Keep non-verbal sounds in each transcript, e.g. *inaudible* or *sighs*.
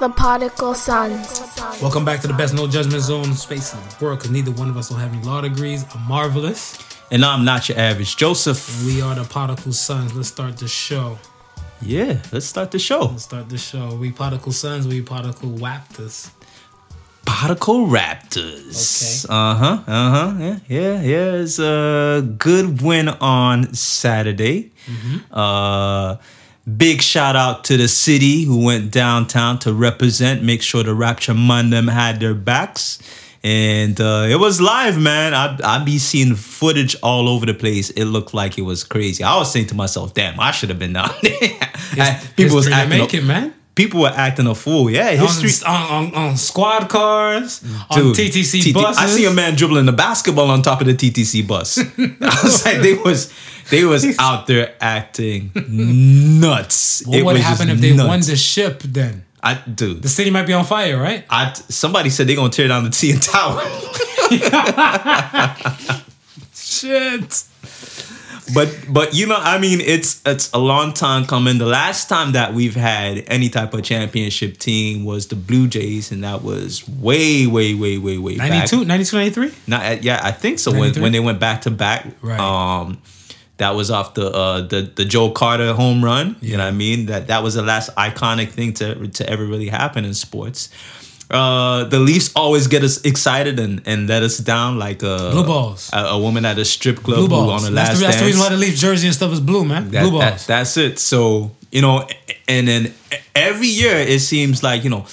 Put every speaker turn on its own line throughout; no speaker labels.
The Particle Sons.
Welcome back to the best no judgment zone space in the world because neither one of us will have any law degrees. I'm marvelous.
And I'm not your average Joseph.
And we are the Particle Sons. Let's start the show.
Yeah, let's start the show.
Let's start the show. We Particle Sons, we Particle Raptors.
Particle Raptors.
Okay.
Uh huh. Uh huh. Yeah. Yeah. Yeah. It's a good win on Saturday. Uh, big shout out to the city who went downtown to represent, make sure the Rapture Man them had their backs. And uh, it was live, man. I I be seeing footage all over the place. It looked like it was crazy. I was saying to myself, "Damn, I should have been down *laughs* there." people was acting.
make
a-
it, man.
People were acting a fool. Yeah, history.
On, on, on, squad cars, on
Dude,
TTC
TT
buses.
I see a man dribbling the basketball on top of the TTC bus. *laughs* I was like, they was they was *laughs* out there acting nuts.
What
It
would happen if they
nuts.
won the ship then?
I dude,
The city might be on fire, right?
I somebody said they're gonna tear down the CN Tower,
Shit.
but but you know, I mean, it's it's a long time coming. The last time that we've had any type of championship team was the Blue Jays, and that was way way way way way back.
92, 92, 93?
Not yeah, I think so. When when they went back to back,
Right.
um, that was off the uh the the Joe Carter home run. You know what I mean? That that was the last iconic thing to to ever really happen in sports. Uh, the Leafs always get us excited and, and let us down like a
Blue balls.
a, a woman at a strip club
Blue
who on
balls.
the
That's,
last
the, that's the reason why the Leaf jersey and stuff is blue, man.
That-
blue balls.
that- that's it. So you know, and then every year it seems like you know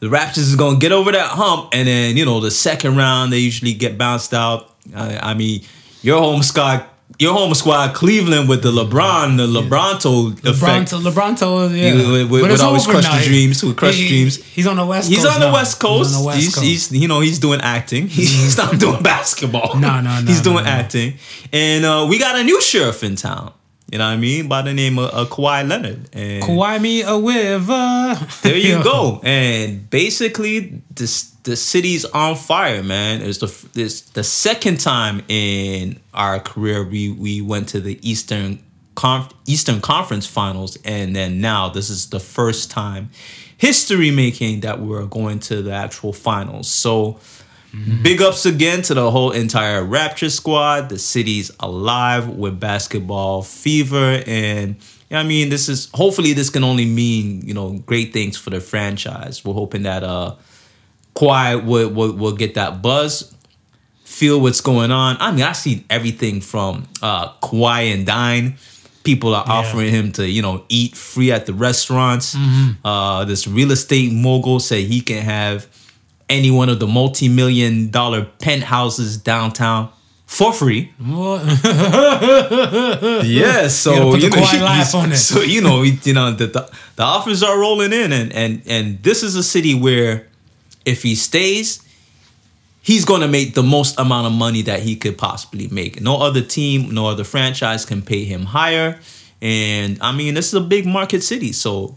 the Raptors is gonna get over that hump, and then you know the second round they usually get bounced out. I, I mean, your home squad, your home squad, Cleveland with the LeBron, the LeBronto
LeBron,
effect.
to, LeBron told, yeah.
He
But it's
would always crush the dreams, would crush
He-
dreams.
He's on the West Coast.
He's
Coast
on the
now.
West Coast.
He's on the West
he's,
Coast.
he's you know he's doing acting. He's *laughs* not doing basketball.
No, no, no,
He's
no,
doing
no.
acting, and uh, we got a new sheriff in town. You know what I mean? By the name of uh, Kawhi Leonard. And
Kawhi me a river.
there you *laughs* go. And basically, this the city's on fire, man. It's the this the second time in our career we we went to the Eastern Conf, Eastern Conference Finals, and then now this is the first time history making that we're going to the actual finals. So. Big ups again to the whole entire Rapture squad. The city's alive with basketball fever, and I mean, this is hopefully this can only mean you know great things for the franchise. We're hoping that uh, Kawhi will, will will get that buzz, feel what's going on. I mean, I see everything from uh, Kawhi and Dine. People are offering him to you know eat free at the restaurants. Uh, this real estate mogul said he can have any one of the multi-million dollar penthouses downtown for free. *laughs* Yeah, so
You
you know, *laughs*
it.
so you know, you know, the, the the offers are rolling in, and and and this is a city where if he stays, he's going to make the most amount of money that he could possibly make. No other team, no other franchise can pay him higher, and I mean, this is a big market city, so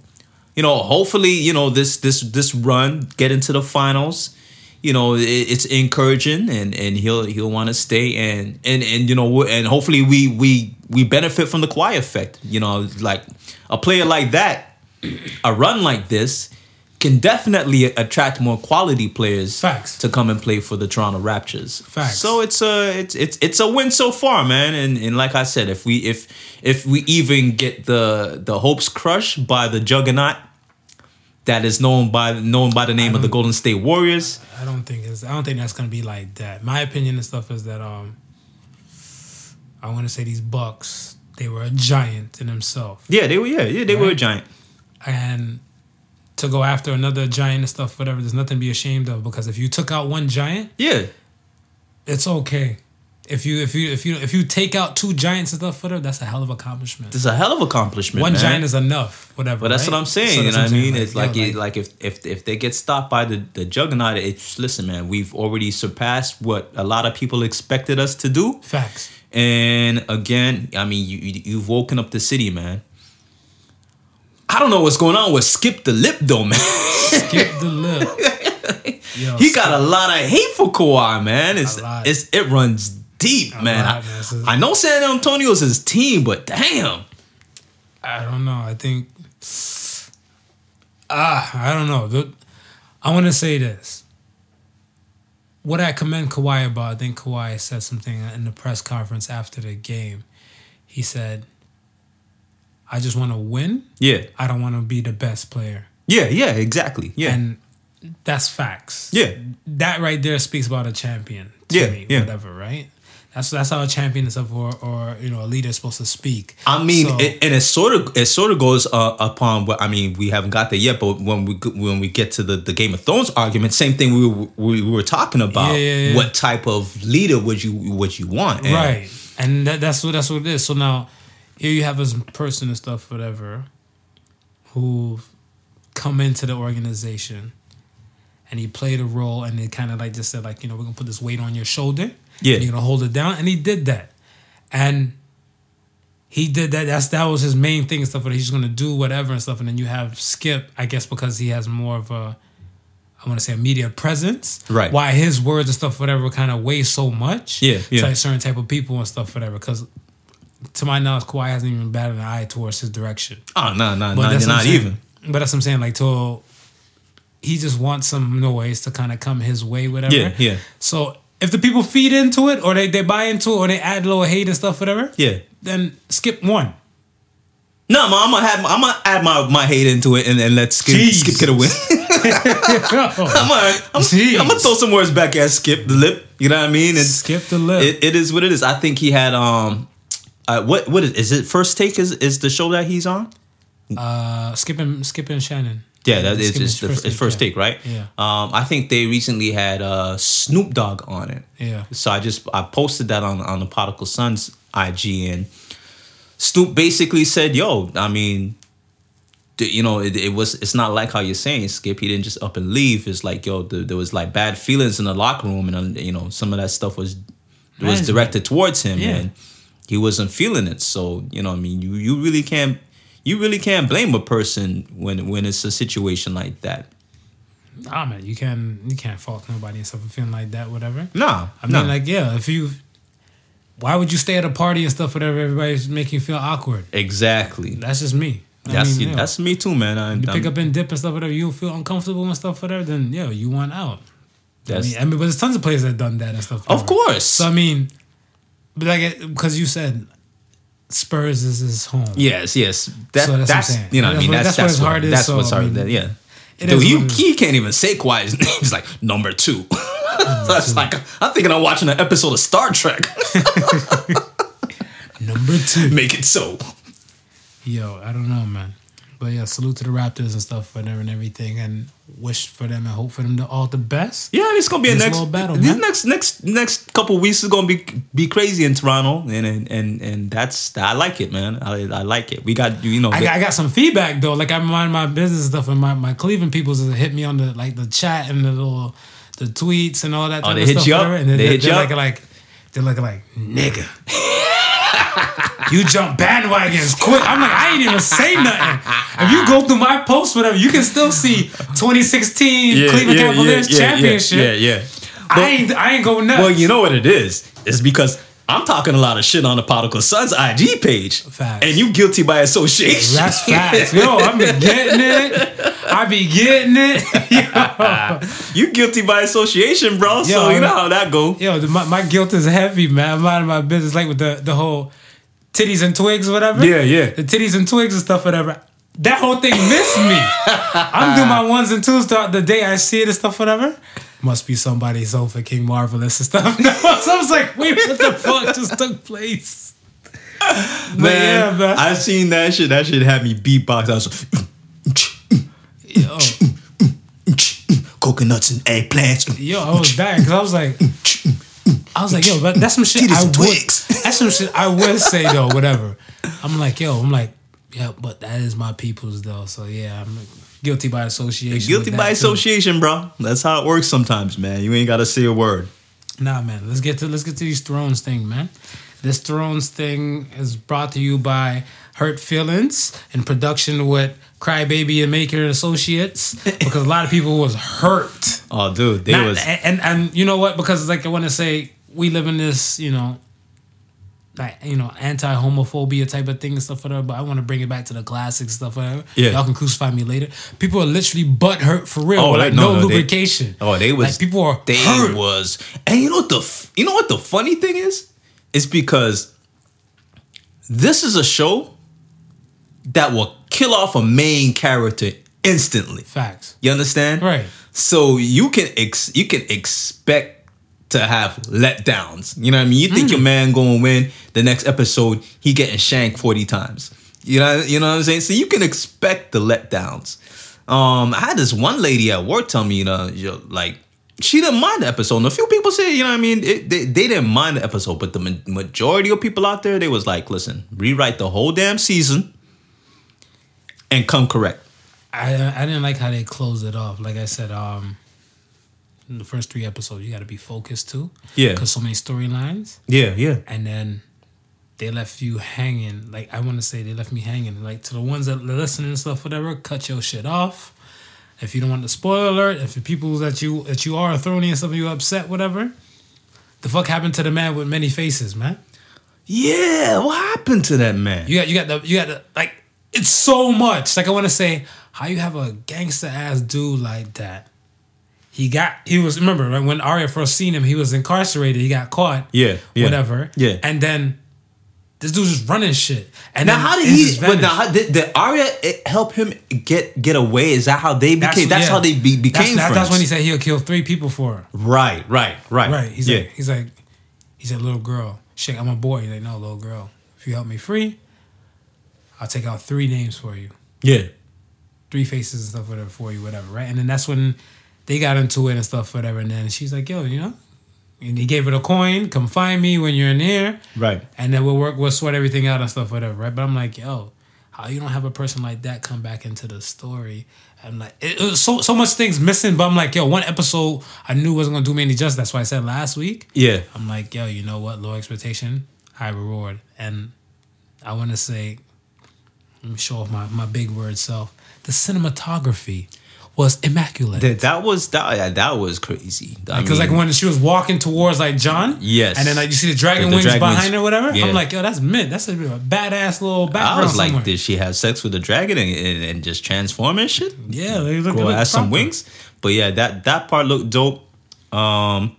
you know, hopefully, you know, this this this run get into the finals. You know, it, it's encouraging, and and he'll he'll want to stay, and and and you know, and hopefully we we we benefit from the Kawhi effect. You know, like a player like that, a run like this can definitely attract more quality players
Facts.
to come and play for the Toronto Raptors.
Facts.
So it's a it's it's it's a win so far, man. And and like I said, if we if if we even get the the hopes crushed by the juggernaut that is known by known by the name of the Golden State Warriors,
I don't think it's. I don't think that's gonna be like that. My opinion and stuff is that um, I want to say these Bucks. They were a giant in themselves,
yeah, they were yeah yeah they were a giant.
and to go after another giant and stuff, whatever. There's nothing to be ashamed of because if you took out one giant,
Yeah,
it's okay. If you if you if you if you take out two giants and stuff, whatever, that's a hell of accomplishment.
it's a hell of accomplishment.
One
man.
giant is enough, whatever.
But that's
right?
what I'm saying.
So
you know what I mean? It's like,
yeah,
it, like if if if they get stopped by the the juggernaut, it's listen, man. We've already surpassed what a lot of people expected us to do.
facts.
And again, I mean, you, you you've woken up the city, man. I don't know what's going on with Skip the Lip though, man.
Skip the *laughs* lip. Yo,
he got a lot of hate for Kawhi, man. It's it's it runs deep, man.
lot,
I,
man.
I know San Antonio's his team, but damn.
I don't know. I think Ah, I don't know. I want to say this. What I commend Kawhi about, I think Kawhi said something in the press conference after the game. He said, "I just want to win.
Yeah,
I don't want to be the best player."
yeah, yeah, exactly. Yeah,
And that's facts.
yeah,
That right there speaks about a champion to
Yeah,
me.
yeah.
Whatever, right? That's that's how a champion is stuff or or you know a leader is supposed to speak.
I mean,
So-
it, and it sort of it sort of goes uh, upon what I mean. We haven't got there yet, but when we when we get to the, the Game of Thrones argument, same thing we were, we were talking about.
Yeah, yeah, yeah.
What type of leader would you would you want? And
right and that, that's what that's what it is so now here you have this person and stuff whatever who come into the organization and he played a role and they kind of like just said like you know we're gonna put this weight on your shoulder
Yeah.
and you're gonna hold it down and he did that and he did that that's that was his main thing and stuff but he's gonna do whatever and stuff and then you have skip i guess because he has more of a I want to say a media presence,
Right.
Why his words and stuff, whatever, kind of weigh so much,
Yeah, yeah.
to like certain type of people and stuff, whatever. Because to my knowledge, Kawhi hasn't even batted an eye towards his direction.
oh no no
But
not,
that's
not even.
But that's what I'm saying. Like, to he just wants some noise to kind of come his way, whatever.
Yeah, yeah.
So if the people feed into it, or they, they buy into it, or they add a little hate and stuff, whatever,
Yeah.
then skip one.
No, man, I'm gonna have I'm gonna add my, my hate into it and, and let Skip
Jeez.
Skip get a win. I'm gonna I'm, I'm gonna throw some words back at Skip the lip. You know what I mean? And
skip the lip.
it, it is what it is. I think he had um, uh, what what is is it? First take is is the show that he's on?
uh, skipping, Skip and Shannon.
Yeah, that is it's the first, first
yeah.
take, right?
Yeah.
Um, I think they recently had uh Snoop Dogg on it.
Yeah.
So I just I posted that on on the Particle Sons IG and Snoop basically said, "Yo, I mean, you know, it, it was it's not like how you're saying, Skip. He didn't just up and leave. It's like, yo, th- there was like bad feelings in the locker room, and uh, you know, some of that stuff was was
Management.
directed towards him,
Yeah.
and he wasn't feeling it. So you know, I mean, you you really can't you really can't blame a person when when it's a situation like that.
Nah, man, you can you can't fault nobody and stuff for feeling like that, whatever.
Nah,
I mean, like, yeah, if you, why would you stay at a party and stuff, whatever, everybody's making you feel awkward?
exactly.
That's just me. I
That's
mean, yeah,
that's me too, man. I,
you pick
I'm-
up and dip and stuff, whatever, you feel uncomfortable and stuff, whatever, then, yeah, you want out. I mean, I mean, but there's tons of players that done that and stuff.
of course.
So, I mean, but like, because you said Spurs is his home.
Yes, yes. That,
So that's what I'm
that's,
saying.
you know, what I mean,
what-
that's
that's
that's what,
is,
that's
so,
what's
I
hard.
mean,
that- yeah, dude, you
what it is.
he can't even say Kawhi's name. He's like number two. *laughs* so it's like I'm thinking I'm watching an episode of Star Trek. *laughs*
Number two.
Make it so.
Yo, I don't know, man. But yeah, salute to the Raptors and stuff for them and everything, and wish for them and hope for them the, all the best.
Yeah, it's gonna be a next
battle,
These
man.
next next next couple weeks is gonna be be crazy in Toronto, and and and, and that's I like it, man. I, I like it. We got you know.
I got, I got some feedback though. Like I mind my business stuff, and my, my Cleveland peoples hit me on the like the chat and the little the tweets and all that.
Oh, they
of
hit
stuff,
you up?
And then
They
they're,
hit you
they're
up?
like like they're looking like nigga. *laughs* you jump bandwagons quick. I'm like, I ain't even say nothing. If you go through my post, whatever, you can still see 2016 Cleveland Cavaliers championship.
Yeah, yeah.
I ain't I ain't go nuts.
Well, you know what it is? It's because I'm talking a lot of shit on the Particle Sons IG page.
Facts.
And you guilty by association.
That's *laughs* facts. Yo, I be getting it. I be getting it. *laughs* Yo.
you guilty by association, bro. so you know how that go.
Yo, my, my guilt is heavy, man. I'm minding my business, like with the, the whole titties and twigs, whatever.
Yeah, yeah.
The titties and twigs and stuff, whatever. That whole thing missed me. *laughs* I'm doing my ones and twos throughout the day. I see it and stuff, whatever. Must be somebody Sofa King Marvelous and stuff. *laughs* So I was like, wait, what the fuck just took place?
Man,
yeah, man.
I seen that shit. That shit had me beatbox. I was like, Yo, coconuts and eggplants.
yo, I was dying because I was like, mm, mm, I was like, yo, but that's some shit
Titties
I
and
would.
twigs. *laughs*
That's some shit I would say though. *laughs* Whatever. I'm like, yo, I'm like, yeah, but that is my people's though. So yeah, I'm guilty by association.
Guilty by
that, too.
association, bro. That's how it works sometimes, man. You ain't gotta say a word.
Nah, man. Let's get to let's get to these Thrones thing, man. This Thrones thing is brought to you by Hurt Feelings in production with Crybaby and Maker Associates *laughs* because a lot of people was hurt.
Oh, dude, they
Not-
was
and, and and you know what? Because like I want to say, we live in this, you know, like you know anti homophobia type of thing and stuff whatever. But I want to bring it back to the classic stuff whatever.
Yeah.
y'all can crucify me later. People are literally butt hurt for real.
Oh, like, no,
no,
no, they-
lubrication.
Oh, they was
like people are
they
hurt.
was, and you know what the you know what the funny thing is? It's because this is a show that will kill off a main character instantly.
Facts.
You understand?
Right.
So you can ex- you can expect to have letdowns. You know what I mean? You think
Mm.
your man gonna win the next episode, he getting shanked 40 times. You know, you know what I'm saying? So you can expect the letdowns. Um, I had this one lady at work tell me, you know, like she didn't mind the episode. And a few people say, you know what I mean? It, they, they didn't mind the episode, but the ma- majority of people out there, they was like, listen, rewrite the whole damn season and come correct.
I I didn't like how they closed it off. Like I said, um, in the first three episodes, you got to be focused too.
Yeah.
Because so many storylines,
Yeah, yeah.
and then they left you hanging. Like I want to say, they left me hanging. Like to the ones that are listening and stuff, whatever, cut your shit off. If you don't want the spoiler alert, if the people that you that you are throwing and stuff, you upset, whatever. The fuck happened to the man with many faces, man?
Yeah, what happened to that man?
You got you got the you got the like it's so much. Like I want to say, how you have a gangster ass dude like that? He got he was remember right, when Arya first seen him, he was incarcerated. He got caught.
Yeah, yeah,
whatever.
yeah.
and then this dude's just running shit. And
Now,
then
how did he? But now, did, did Arya eh, help him get get away? Is that how they became? That's,
yeah.
how they be, became
That's,
friends.
that's when he said he'll kill three people for her.
right, right, right,
Right. He's
yeah,
like he's like he's a little girl. Shit, I'm a boy. He's like, no, little girl. If you help me free, I'll take out three names for you.
yeah,
three faces and stuff, whatever, for you, whatever, right? And then that's when they got into it and stuff, whatever. And then she's like, yo, you know? And he gave her the coin, come find me when you're in here.
right.
And then we'll work, we'll sort everything out and stuff, whatever, right? But I'm like, yo, how you don't have a person like that come back into the story? I'm like, it, it was so so much things missing, but I'm like, yo, one episode I knew wasn't gonna do me any justice. That's why I said last week.
Yeah,
I'm like, yo, you know what? Low expectation, high reward. And I want to say, let me show off my, my big word self. The cinematography was immaculate.
that, that was that. Yeah, that was crazy.
Because like when she was walking towards like Jon,
Yes.
and then like you see the dragon
The
wings
dragon
behind
wings.
her, whatever.
Yeah.
I'm like, yo, that's mid. That's a, badass little background
I was like,
somewhere.
did she have sex with the dragon and, and, and just transform and shit?
yeah, they look, look
has some wings. But yeah, that that part looked dope. Um,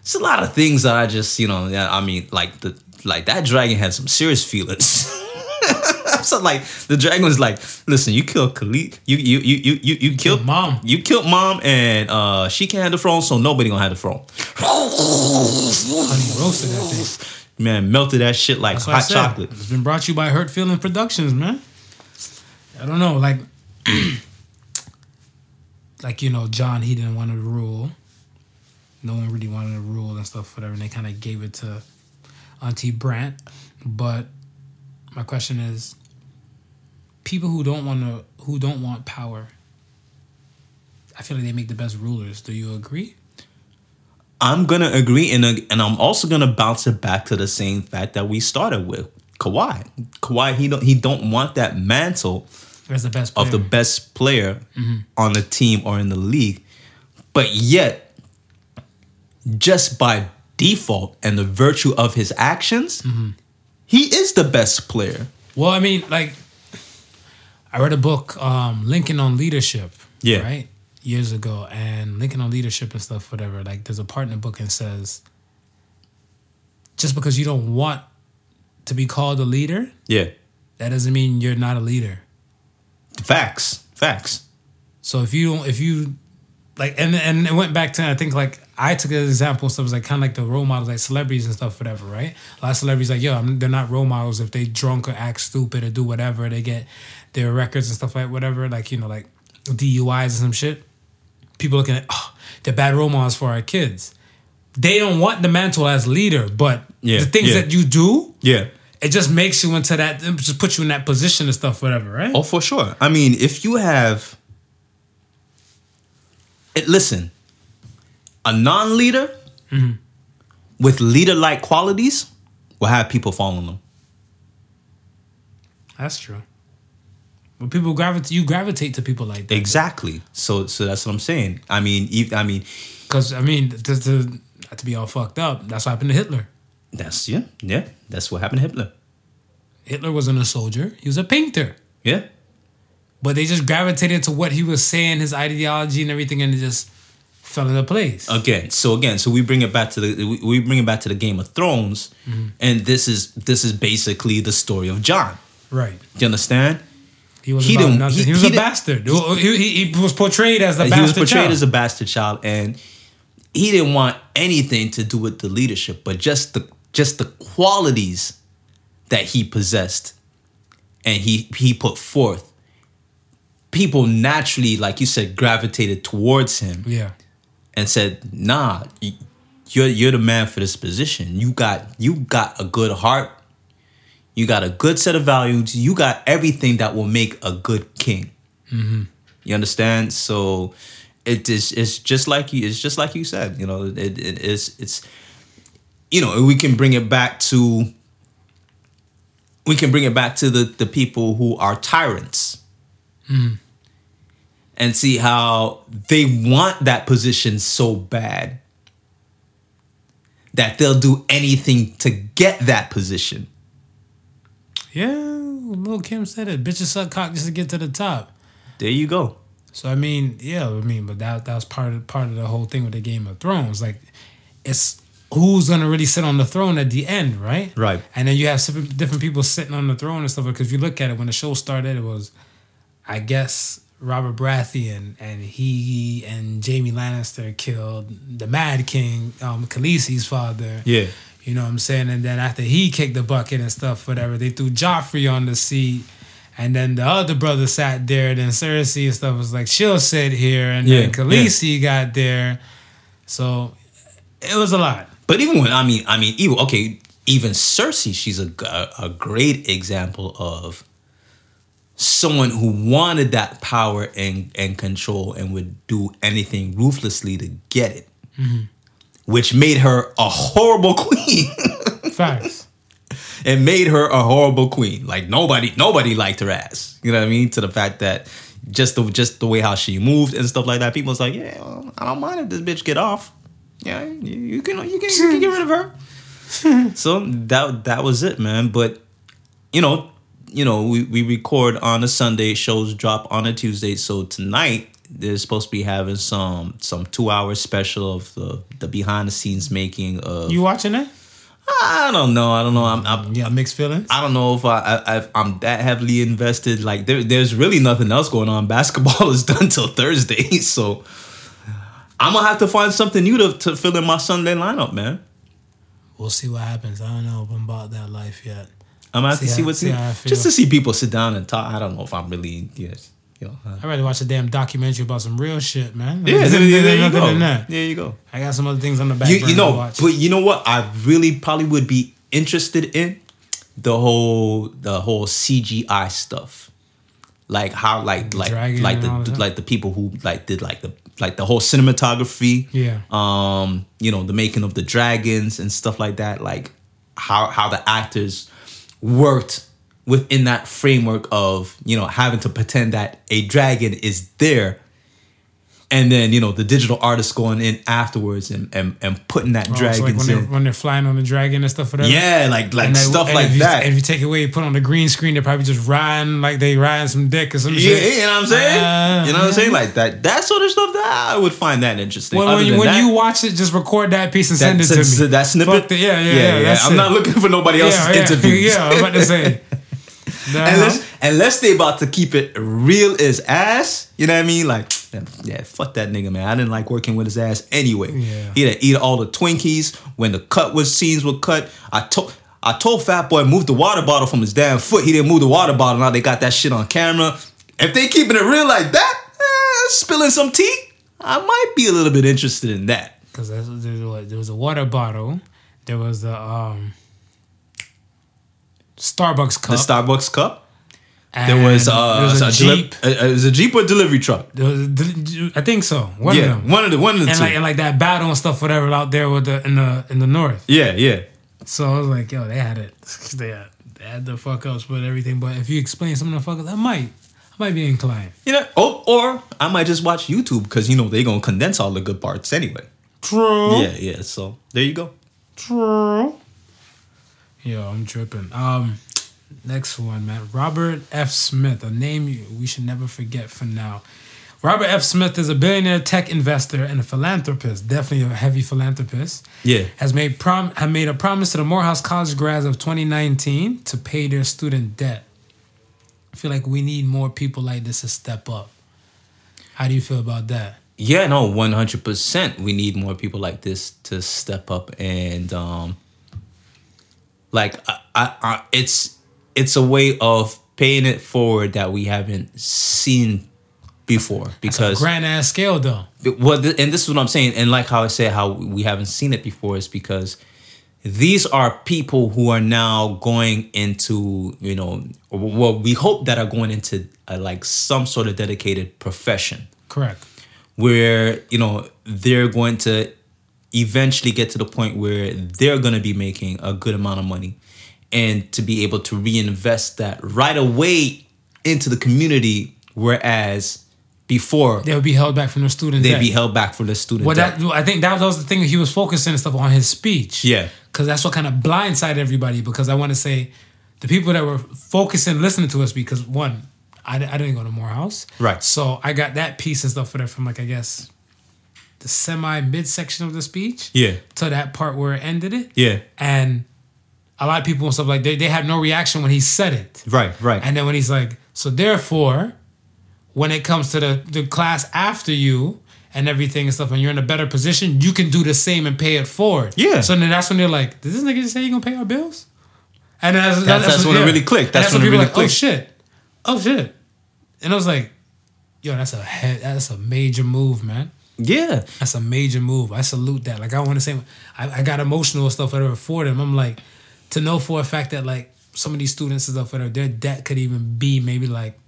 it's a lot of things that I just you know. yeah, I mean, like the like that dragon had some serious feelings. *laughs* *laughs* so like the dragon was like, listen, you killed Khalid, you you you you you, you killed
mom.
you killed mom, and uh, she can't have the throne, so nobody gonna have the throne.
Honey roasted that thing.
Man, melted that shit like
That's
hot chocolate.
It's been brought to you by Hurt Feeling Productions, man. I don't know, like, *clears throat* like you know, Jon he didn't want to rule. No one really wanted to rule and stuff, whatever. And they kind of gave it to Auntie Brant. But my question is, people who don't want to, who don't want power, I feel like they make the best rulers. Do you agree?
I'm gonna agree, and uh, and I'm also gonna bounce it back to the same fact that we started with Kawhi. Kawhi, he don't he don't want that mantle
the best
of the best player mm-hmm. on the team or in the league, but yet, just by default and the virtue of his actions, mm-hmm. He is the best player.
Well, I mean, like, I read a book, um, Lincoln on Leadership.
Yeah.
Right? Years ago. And Lincoln on Leadership and stuff, whatever. Like, there's a part in the book and says, just because you don't want to be called a leader,
Yeah,
that doesn't mean you're not a leader.
facts, facts.
So if you don't, if you like, and and it went back to I think like I took an example. So it was like kind of like the role models, like celebrities and stuff, whatever, right? A lot of celebrities like, yo, I'm, they're not role models if they drunk or act stupid or do whatever. They get their records and stuff like whatever, like you know, like DUIs and some shit. People looking at, oh, they're bad role models for our kids. They don't want the mantle as leader, but
Yeah,
the things
yeah.
that you do,
Yeah.
it just makes you into that, it just puts you in that position and stuff, whatever, right?
Oh, for sure. I mean, if you have, it, listen, a non-leader mm-hmm. with leader-like qualities will have people following them.
That's true. But people gravitate, you gravitate to people like that.
Exactly. So, so that's what I'm saying. I mean, ev- I mean,
Because I mean, to, to to be all fucked up, that's what happened to Hitler.
That's yeah, yeah. That's what happened to Hitler.
Hitler wasn't a soldier; he was a painter.
Yeah.
But they just gravitated to what he was saying, his ideology and everything, and it just fell into place.
Again, so again, so we bring it back to the we- bring it back to the Game of Thrones, mm-hmm. and this is this is basically the story of Jon.
right.
You understand?
He was
He didn't- he-
He, was
he
a bastard. He, he, was portrayed as a
he was portrayed
child.
as a bastard child, and he didn't want anything to do with the leadership, but just the just the qualities that he possessed, and he he put forth. People naturally, like you said, gravitated towards him
yeah.
And said, "Nah, you're you're the man for this position. You got you got a good heart. You got a good set of values. You got everything that will make a good king. Mm-hmm. You understand? So it is it's just like you it's just like you said. You know, it, it is it's you know we can bring it back to we can bring it back to the the people who are tyrants mm. And see how they want that position so bad that they'll do anything to get that position.
Yeah. Lil Kim said it. Bitches suck cock just to get to the top.
There you go.
So I mean, yeah, I mean, but that that was part of part of the whole thing with the Game of Thrones. Like, it's who's gonna really sit on the throne at the end, right?
Right.
And then you have different people sitting on the throne and stuff. Because if you look at it, when the show started, it was, I guess, Robert Baratheon and he and Jaime Lannister killed the Mad King, um, Khaleesi's father.
Yeah.
You know what I'm saying? And then after he kicked the bucket and stuff, whatever, they threw Joffrey on the seat. And then the other brother sat there. And then Cersei and stuff was like, she'll sit here. And
Yeah,
then Khaleesi got there. So it was a lot.
But even when I mean, I mean, even okay, even Cersei, she's a a, a great example of someone who wanted that power and and control and would do anything ruthlessly to get it, mm-hmm. which made her a horrible *laughs* queen.
Facts.
it made her a horrible queen. Like nobody, nobody liked her ass. You know what I mean? To the fact that just the just the way how she moved and stuff like that, people was like, yeah, well, I don't mind if this bitch get off. Yeah, you, you can you can you can get rid of her. *laughs* so that that was it, man. But you know, you know, we, we record on a Sunday, shows drop on a Tuesday. So tonight they're supposed to be having some some two hour special of the the behind the scenes making of.
You watching it?
I don't know. I don't know. I'm, I'm
Yeah, mixed feelings.
I don't know if I, I I'm that heavily invested. Like there, there's really nothing else going on. *laughs* Basketball is done till Thursday, *laughs* so I'm gonna have to find something new to, to fill in my Sunday lineup, man.
We'll see what happens. I don't know if I'm about that life yet.
I'm gonna to
See how-
what's
see
new.
how I feel.
just to see people sit down and talk. I don't know if I'm really yes, you know.
I'd rather watch a damn documentary about some real shit, man.
yeah,
There's
there, there you go. There you go.
I got some other things on the back
You, you know, but you know what? I really probably would be interested in the whole the whole CGI stuff, like how like like like the like the people who like did like the like the whole cinematography.
Yeah.
Um, you know, the making of the dragons and stuff like that. Like how how the actors worked within that framework of you know having to pretend that a dragon is there. And then you know the digital artists going in afterwards and, and, and putting that
Oh, so
dragons
like when they're, when they're flying on the dragon and stuff, whatever.
Yeah, like like
they-
stuff like
you,
that.
And if you take away, you put on the green screen, they're probably just riding like they riding some dick or something.
yeah, you know what I'm saying?
Uh,
you know what I'm saying? Like that that sort of stuff that I would find that interesting.
Well, when, you, when
that,
you watch it, just record that piece and
that,
send it to me.
that snippet.
Fuck the- yeah, yeah, yeah. that's
I'm
it.
not looking for nobody else's
yeah, yeah, *laughs*
interviews.
Yeah, I'm about to say. *laughs*
unless unless they about to keep it real as ass, you know what I mean? Like, yeah, fuck that nigga, man. I didn't like working with his ass anyway.
Yeah.
He'd have eat all the Twinkies when the cut was scenes were cut. I told I told Fat Boy move the water bottle from his damn foot. He didn't move the water bottle. Now they got that shit on camera. If they keeping it real like that, eh, spilling some tea, I might be a little bit interested in that.
Because there was there was a water bottle. There was a um, Starbucks cup. The.
Starbucks cup. There was uh,
there was a,
deli-
jeep.
uh, it was a jeep or delivery truck.
There was a del- I think so. One
yeah,
of them.
one of the one of the
and
two.
like and like that battle and stuff, whatever, out there with the in the in the north.
yeah, yeah.
So I was like, yo, they had it. *laughs* They had, they had the fuck ups with everything. But if you explain some of the fuck ups, I might, I might be inclined.
You know, or, or I might just watch YouTube because you know they're gonna condense all the good parts anyway.
True.
Yeah, yeah. So there you go.
True. Yo, I'm tripping. Um, next one, man. Robert F. Smith, a name you- we should never forget for now. Robert F. Smith is a billionaire tech investor and a philanthropist, definitely a heavy philanthropist.
Yeah.
Has made prom have made a promise to the Morehouse College grads of 2019 to pay their student debt. I feel like we need more people like this to step up. How do you feel about that?
Yeah, no, one hundred percent. We need more people like this to step up and, um, like, I, I, I, it's it's a way of paying it forward that we haven't seen before because
Grand ass scale though.
well, th- and this is what I'm saying, and like how I said, how we haven't seen it before is because these are people who are now going into, you know, well, we hope that are going into uh like some sort of dedicated profession
Correct.
where you know they're going to eventually get to the point where they're going to be making a good amount of money and to be able to reinvest that right away into the community whereas before
They would be held back from their student
they'd
debt.
be held back for the student
Well,
debt.
that I think that was the thing that he was focusing and stuff on his speech.
Yeah.
because that's what kind of blindsided everybody. Because I want to say, the people that were focusing, listening to us, because one, I, I didn't go to Morehouse,
Right.
So I got that piece and stuff for there from like I guess the semi mid section of the speech,
Yeah.
to that part where it ended it,
Yeah.
and a lot of people and stuff like they they had no reaction when he said it,
Right, right.
and then when he's like, so therefore, when it comes to the, the class after you and everything and stuff, and you're in a better position, you can do the same and pay it forward.
Yeah.
So then that's when they're like, does this nigga just say he gonna pay our bills? And that's,
That's- that's when it really clicked.
And
That's when it
people
really
like, oh shit, oh shit, and I was like, yo, that's a head, that's a major move, man.
yeah.
That's a major move. I salute that. Like I want to say, I, I got emotional and stuff whatever for them. I'm like, to know for a fact that like some of these students and stuff whatever their debt could even be maybe like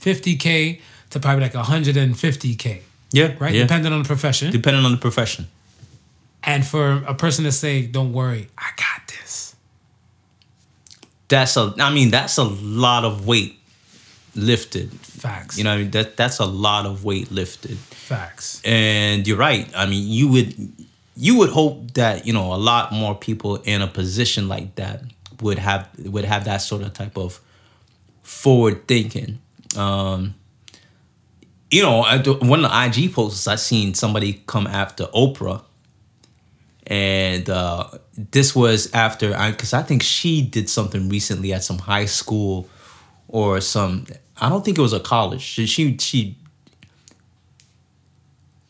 50k to probably like 150k,
Yeah.
right?
Yeah.
Depending on the profession.
Depending on the profession.
and for a person to say, "Don't worry, I got this."
That's a I mean, that's a lot of weight lifted.
Facts.
You know, what I mean that that's a lot of weight lifted.
Facts.
And you're right. I mean, you would you would hope that, you know, a lot more people in a position like that would have would have that sort of type of forward thinking. Um you know, one of the IG posts I seen somebody come after Oprah, and uh, this was after because I think she did something recently at some high school or some. I don't think it was a college. She, she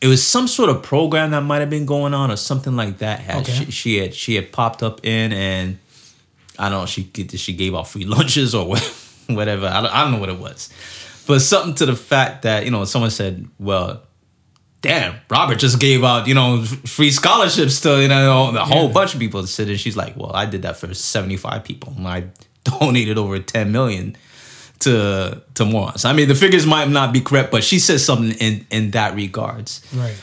it was some sort of program that might have been going on or something like that. Had
Okay.
she, she had she had popped up in and I don't know she she gave out free *laughs* lunches or whatever. I don't, I don't know what it was, but something to the fact that you know someone said, well. Damn, Robert just gave out, you know, free scholarships to, you know, a whole
Yeah.
bunch of people. And she's like, "Well, I did that for seventy-five people, and I *laughs* donated over ten million to to Morehouse." I mean, the figures might not be correct, but she says something in in that regards.
Right.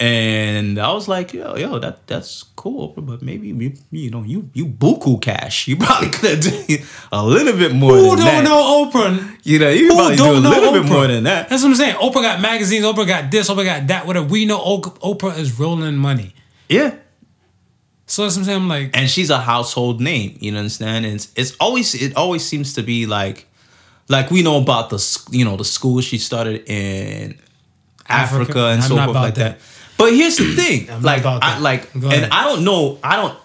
And I was like, yo, yo, that that's cool, but maybe you, you know, you you buku cash. You probably could have *laughs* done a little bit more.
Who don't
that.
know Oprah?
You know, you
Who
probably do a
don't know
bit
Oprah?
more than that.
That's what I'm saying. Oprah got magazines. Oprah got this. Oprah got that. Whatever. We know Oprah is rolling money.
Yeah.
So that's what I'm saying. I'm like,
And she's a household name, you know understand? And it's, it's always it always seems to be like like we know about the you know the school she started in Africa,
Africa?
and
I'm
so forth like that.
that.
But here's the thing, *clears throat* like I, like and. I don't know, I don't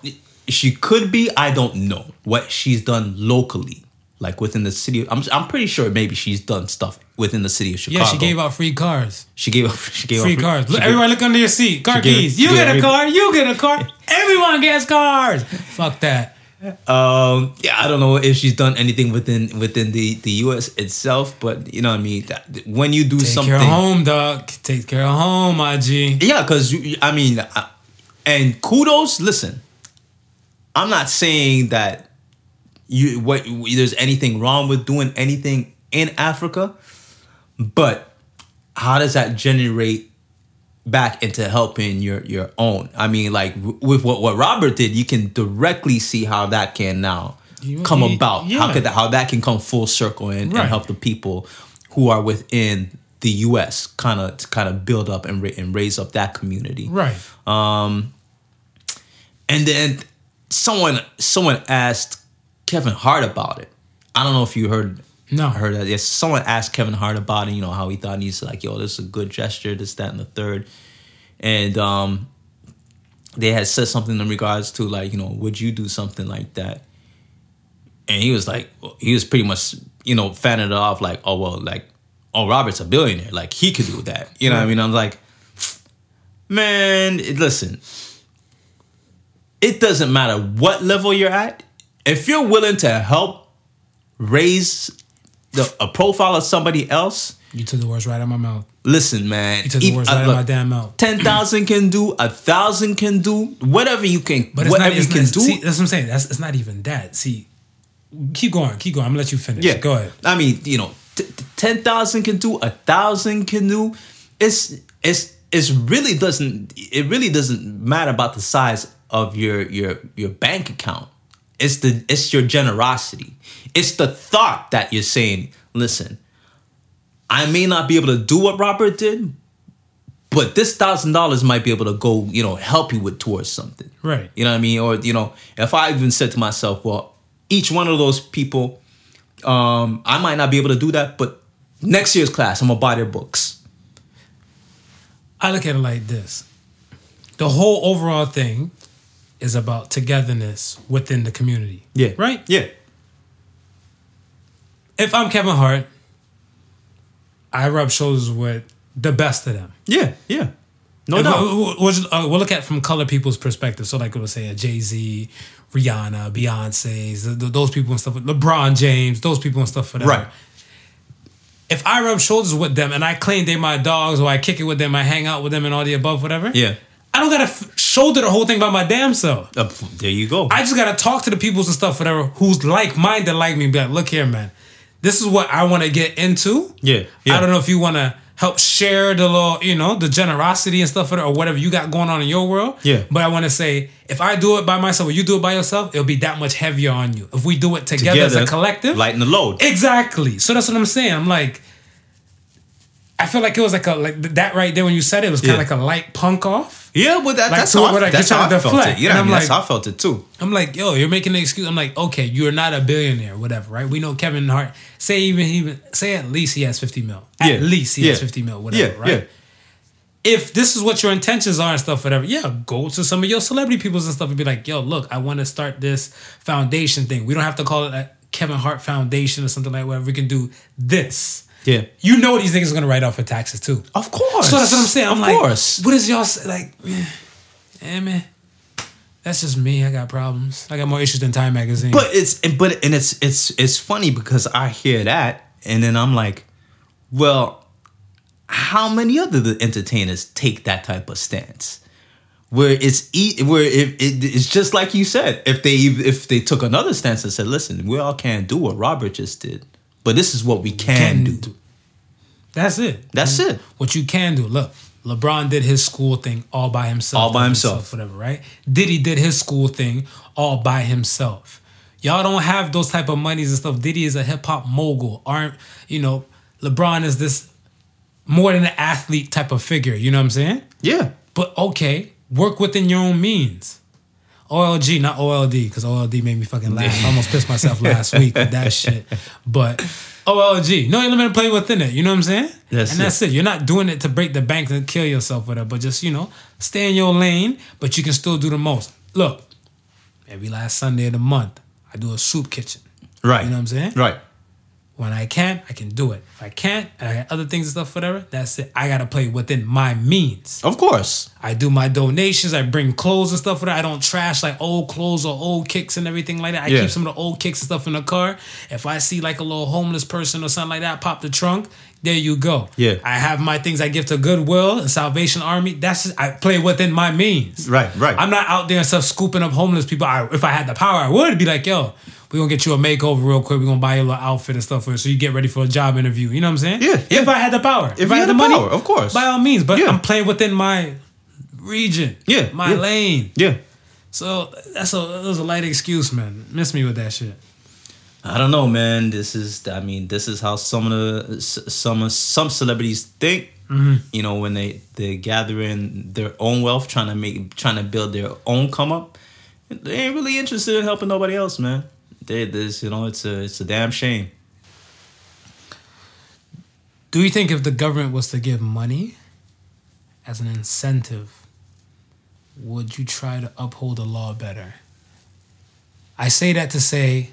she could be, I don't know what she's done locally, like within the city. I'm I'm pretty sure maybe she's done stuff within the city of Chicago.
yeah, she gave out free cars.
she gave out *laughs* she gave out
Free cars. Look,
gave-
everyone look under your seat. Car keys.
she
You get a car. You get a car. *laughs* Everyone gets cars. Fuck that.
Um, yeah, I don't know if she's done anything within within the the U.S. itself, but you know what I mean. That, when you do
Take
something,
care of home, dog. Take care of home, my G.
yeah, because I mean, I- and kudos. Listen, I'm not saying that you what there's anything wrong with doing anything in Africa, but how does that generate back into helping your your own? I mean, like w- with what what Robert did, you can directly see how that can now
You-
come
you-
about. How could that how that can come full circle and, and help the people who are within the U.S. kind of kind of build up and ra- and raise up that community
Right. Um.
and then someone someone asked Kevin Hart about it. I don't know if you heard
No.
heard that. Yes, someone asked Kevin Hart about it. You know how he thought he's like, yo, this is a good gesture, this, that, and the third, and um, they had said something in regards to like, you know, would you do something like that? And he was like, he was pretty much, you know, fanning it off like, oh well, like, oh Robert's a billionaire, like he could do that. You know what I mean? I'm like, man, listen, it doesn't matter what level you're at. If you're willing to help raise the a profile of somebody else,
You took the words right out of my mouth.
listen, man.
You took the
if-
words
uh,
right out of my damn mouth.
Ten thousand can do, a thousand can do, whatever you can,
But it's
whatever
not.
You can
not,
do.
See, that's what I'm saying. That's it's not even that. See, keep going. Keep going. I'm gonna let you finish.
Yeah,
Go ahead.
I mean, you know, t- t- ten thousand can do, a thousand can do. It's it's it's really doesn't it really doesn't matter about the size of your your your bank account. It's the it's your generosity. It's the thought that you're saying. Listen, I may not be able to do what Robert did, but this thousand dollars might be able to go, you know, help you with towards something.
Right.
You know what I mean? Or you know, if I even said to myself, well, each one of those people, um, I might not be able to do that, but next year's class, I'm gonna buy their books.
I look at it like this: the whole overall thing is about togetherness within the community. Yeah. Right.
Yeah.
If I'm Kevin Hart, I rub shoulders with the best of them.
Yeah. Yeah. No doubt.
We'll, we'll, uh, we'll look at from color people's perspective. So, like, we'll say a Jay Z, Rihanna, Beyonce's, th- th- those people and stuff. LeBron James, those people and stuff. Whatever.
Right.
If I rub shoulders with them and I claim they my dogs, or I kick it with them, I hang out with them, and all the above, whatever.
Yeah.
I don't gotta f- shoulder the whole thing by my damn self.
Uh, there you go.
I just gotta talk to the peoples and stuff, whatever, who's like minded like me. and Be like, look here, man. This is what I want to get into.
Yeah, yeah.
I don't know if you want to help share the little, you know, the generosity and stuff, or whatever you got going on in your world.
Yeah.
But I want to say, if I do it by myself or you do it by yourself, it'll be that much heavier on you. If we do it together, as a collective,
lighten the load.
Exactly. So that's what I'm saying. I'm like, I feel like it was like a like that right there when you said it, it was kind of
Yeah.
like a light punk off.
Yeah, but that,
Like,
that's
to
how,
where,
I,
like,
that's
you're
how I felt
deflect.
it. You know
And
what I
I'm
mean? That's
like-
how I felt it too.
I'm like, yo, you're making an excuse. I'm like, okay, you're not a billionaire, whatever, right? We know Kevin Hart. Say even even say at least he has 50 mil. At
Yeah.
least he has 50 mil, whatever,
Yeah,
right?
yeah.
If this is what your intentions are and stuff, whatever, yeah, go to some of your celebrity peoples and stuff and be like, yo, look, I want to start this foundation thing. We don't have to call it a Kevin Hart Foundation or something like whatever. We can do this.
Yeah.
You know these niggas are gonna write off for taxes too.
Of course.
So that's what I'm saying. I'm
of
like,
course.
what is y'all say? like? eh, Eh, man, that's just me. I got problems. I got more issues than Time Magazine.
But it's but and it's it's it's funny because I hear that and then I'm like, well, how many other the entertainers take that type of stance? Where it's e- where it, it, it's just like you said. If they if they took another stance and said, "Listen, we all can't do what Robert just did, but this is what we can, do."
That's it.
That's it.
What you can do. Look, LeBron did his school thing all by himself.
All by himself.
Whatever, right? Diddy did his school thing all by himself. Y'all don't have those type of monies and stuff. Diddy is a hip hop mogul. Aren't you know? LeBron is this more than an athlete type of figure. You know what I'm saying?
Yeah,
But okay, work within your own means. OLG, not OLD, because OLD made me fucking laugh. I almost pissed myself last *laughs* week with that shit. But OLG, no element play within it. You know what I'm saying?
That's
and
it.
that's it. You're not doing it to break the bank and kill yourself with it, but just, you know, stay in your lane, but you can still do the most. Look, every last Sunday of the month, I do a soup kitchen.
right.
You know what I'm saying?
Right.
When I can, I can do it. If I can't, and I got other things and stuff, whatever, that's it. I gotta play within my means.
Of course.
I do my donations. I bring clothes and stuff for that. I don't trash like old clothes or old kicks and everything like that. I
Yeah.
keep some of the old kicks and stuff in the car. If I see like a little homeless person or something like that, pop the trunk. There you go.
Yeah.
I have my things I give to Goodwill and Salvation Army. That's just, I play within my means.
Right, right.
I'm not out there and stuff scooping up homeless people. I, if I had the power, I would be like, yo, we're gonna get you a makeover real quick. We're gonna buy you a little outfit and stuff for you so you get ready for a job interview. You know what I'm saying?
Yeah,
If
yeah.
I had the power. If,
you
I had
had
the
the
money,
power, of course.
By all means. But
Yeah.
I'm playing within my region.
Yeah,
My
yeah.
lane.
Yeah.
So that's a that was a light excuse, man. Miss me with that shit.
I don't know, man. This is, I mean, this is how some of the s- some some celebrities think.
Mm-hmm.
You know, when they they gather in their own wealth, trying to make, trying to build their own come up. they ain't really interested in helping nobody else, man. They this, you know, it's a it's a damn shame.
Do you think if the government was to give money as an incentive, would you try to uphold the law better? I say that to say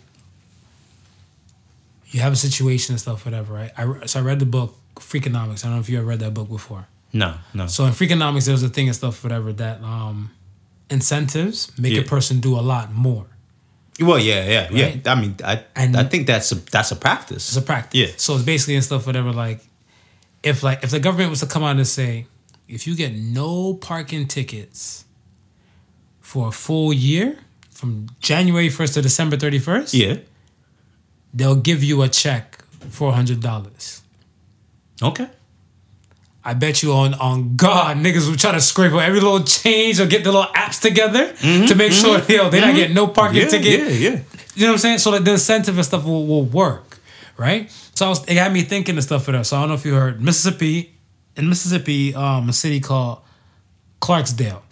you have a situation and stuff, whatever, right? I, so I read the book Freakonomics. I don't know if you ever read that book before.
No, no.
So in Freakonomics, there's a thing and stuff, whatever, that um, incentives make
Yeah.
a person do a lot more.
Well, yeah, yeah,
Right?
yeah. I mean, I
And-
I think that's a that's a practice.
It's a practice.
Yeah.
So it's basically and stuff, whatever. Like, if like if the government was to come out and say, if you get no parking tickets for a full year, from January first to December thirty first,
Yeah.
they'll give you a check for hundred dollars.
Okay.
I bet you on on God, niggas will try to scrape up every little change or get the little apps together to make sure yo they not getting no parking
Mm-hmm. Yeah,
ticket.
yeah, yeah.
You know what I'm saying? So like the incentive and stuff will, will work, right? So I was, it got me thinking and stuff for that. So I don't know if you heard Mississippi, in Mississippi, um, a city called Clarksdale.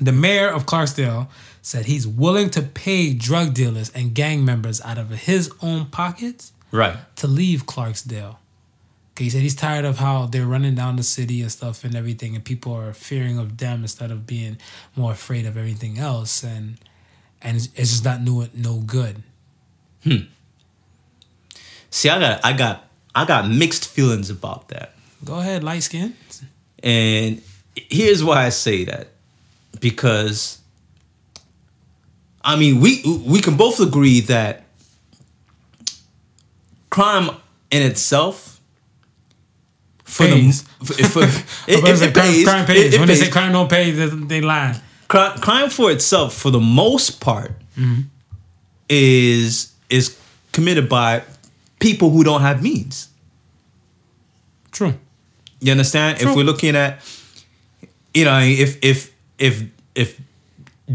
The mayor of Clarksdale said he's willing to pay drug dealers and gang members out of his own pockets
Right.
to leave Clarksdale. He said he's tired of how they're running down the city and stuff and everything, and people are fearing of them instead of being more afraid of everything else, and and it's it's just not no no good. Hmm.
See, I got I got I got mixed feelings about that.
Go ahead, light skin.
And here's why I say that. Because I mean, we we can both agree that crime in itself for
Pays.
the for, for *laughs* it,
But
it,
crime,
pays.
crime pays.
It- it
when they
pays.
say crime don't pay, they, they lying.
crime, crime for itself, for the most part,
Mm-hmm.
is is committed by people who don't have means.
True.
You understand?
True.
If we're looking at, you know, if if if if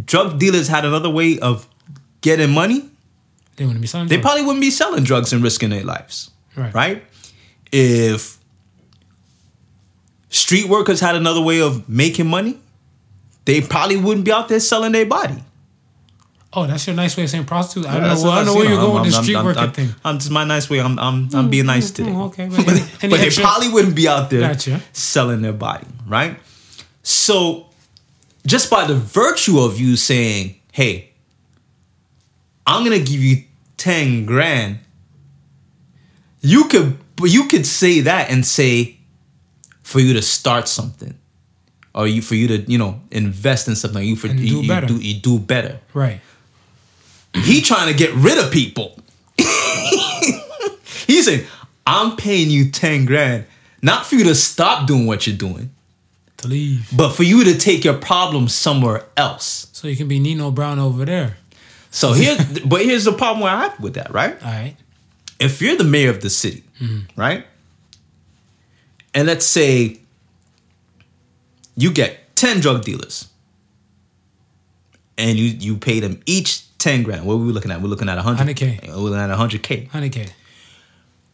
drug dealers had another way of getting money,
They wouldn't be selling.
they
drugs.
probably wouldn't be selling drugs and risking their lives.
Right.
Right? If street workers had another way of making money, they probably wouldn't be out there selling their body.
Oh, that's your nice way of saying prostitute. I don't know. I don't know where
you
you're going
I'm-
with the street
I'm-
worker
I'm-
thing.
I'm just my nice way. I'm I'm I'm being nice today.
mm, okay, but
but, but they probably wouldn't be out there
Gotcha.
selling their body, right? So, just by the virtue of you saying, "Hey, I'm gonna give you ten grand," you could you could say that and say, for you to start something, or you for you to you know invest in something, you for
And
you,
do
you
better.
do you do better
Right.
he trying to get rid of people. *laughs* He's saying, I'm paying you 10 grand, not for you to stop doing what you're doing,
To leave,
but for you to take your problem somewhere else.
so you can be Nino Brown over there.
So here, but here's the problem I have with that, right?
All right.
If you're the mayor of the city, mm-hmm. right? And let's say you get 10 drug dealers and you you pay them each 10 grand. What are we looking at? We're looking at 100
100K.
We're looking at 100K.
Hundred K.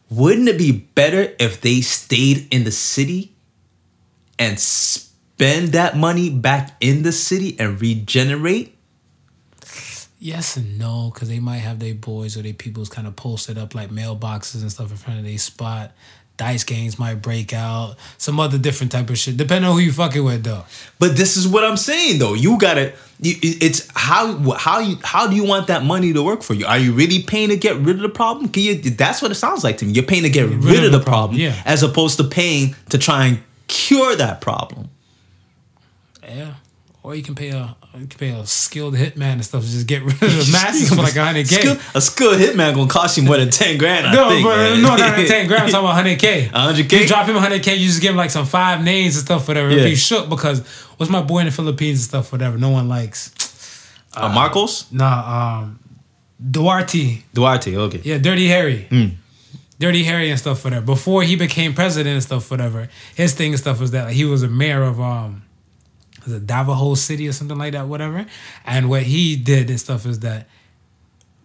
wouldn't it be better if they stayed in the city and spend that money back in the city and regenerate?
Yes and no, because they might have their boys or their peoples kind of posted up like mailboxes and stuff in front of their spot. Dice games might break out. Some other different type of shit, depending on who you fucking with, though.
But this is what I'm saying though. You gotta. It's how how you how do you want that money to work for you? Are you really paying to get rid of the problem? Can you? That's what it sounds like to me. You're paying to get rid, of the problem,
yeah.
as opposed to paying to try and cure that problem.
Yeah. Or you can pay a you can pay a skilled hitman and stuff to just get rid of *laughs* the masses for like a hundred K.
Skill, a skilled hitman gonna cost you more than ten grand. I
No,
think,
but
man.
no, not ten *laughs* grand. I'm talking about hundred k.
100K?
You drop him hundred k. You just give him like some five names and stuff, whatever.
Yeah.
Be shook because what's my boy in the Philippines and stuff, whatever. No one likes.
Uh, Marcos
Nah, um, Duarte.
Duarte. Okay.
Yeah, Dirty Harry.
Hmm.
Dirty Harry and stuff, whatever. Before he became president and stuff, whatever. His thing and stuff was that like, he was a mayor of um, was it Navajo City or something like that, whatever. And what he did and stuff is that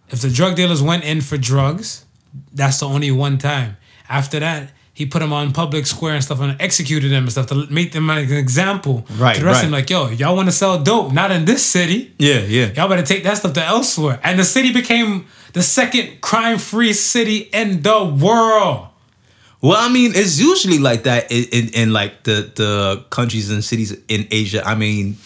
if the drug dealers went in for drugs, that's the only one time. After that, he put them on public square and stuff and executed them and stuff to make them like an example.
Right,
To the rest of them, like, yo, y'all want to sell dope? Not in this city.
Yeah, yeah.
Y'all better take that stuff to elsewhere. And the city became the second crime-free city in the world.
Well, I mean, it's usually like that in, in, in like the the countries and cities in Asia. I mean,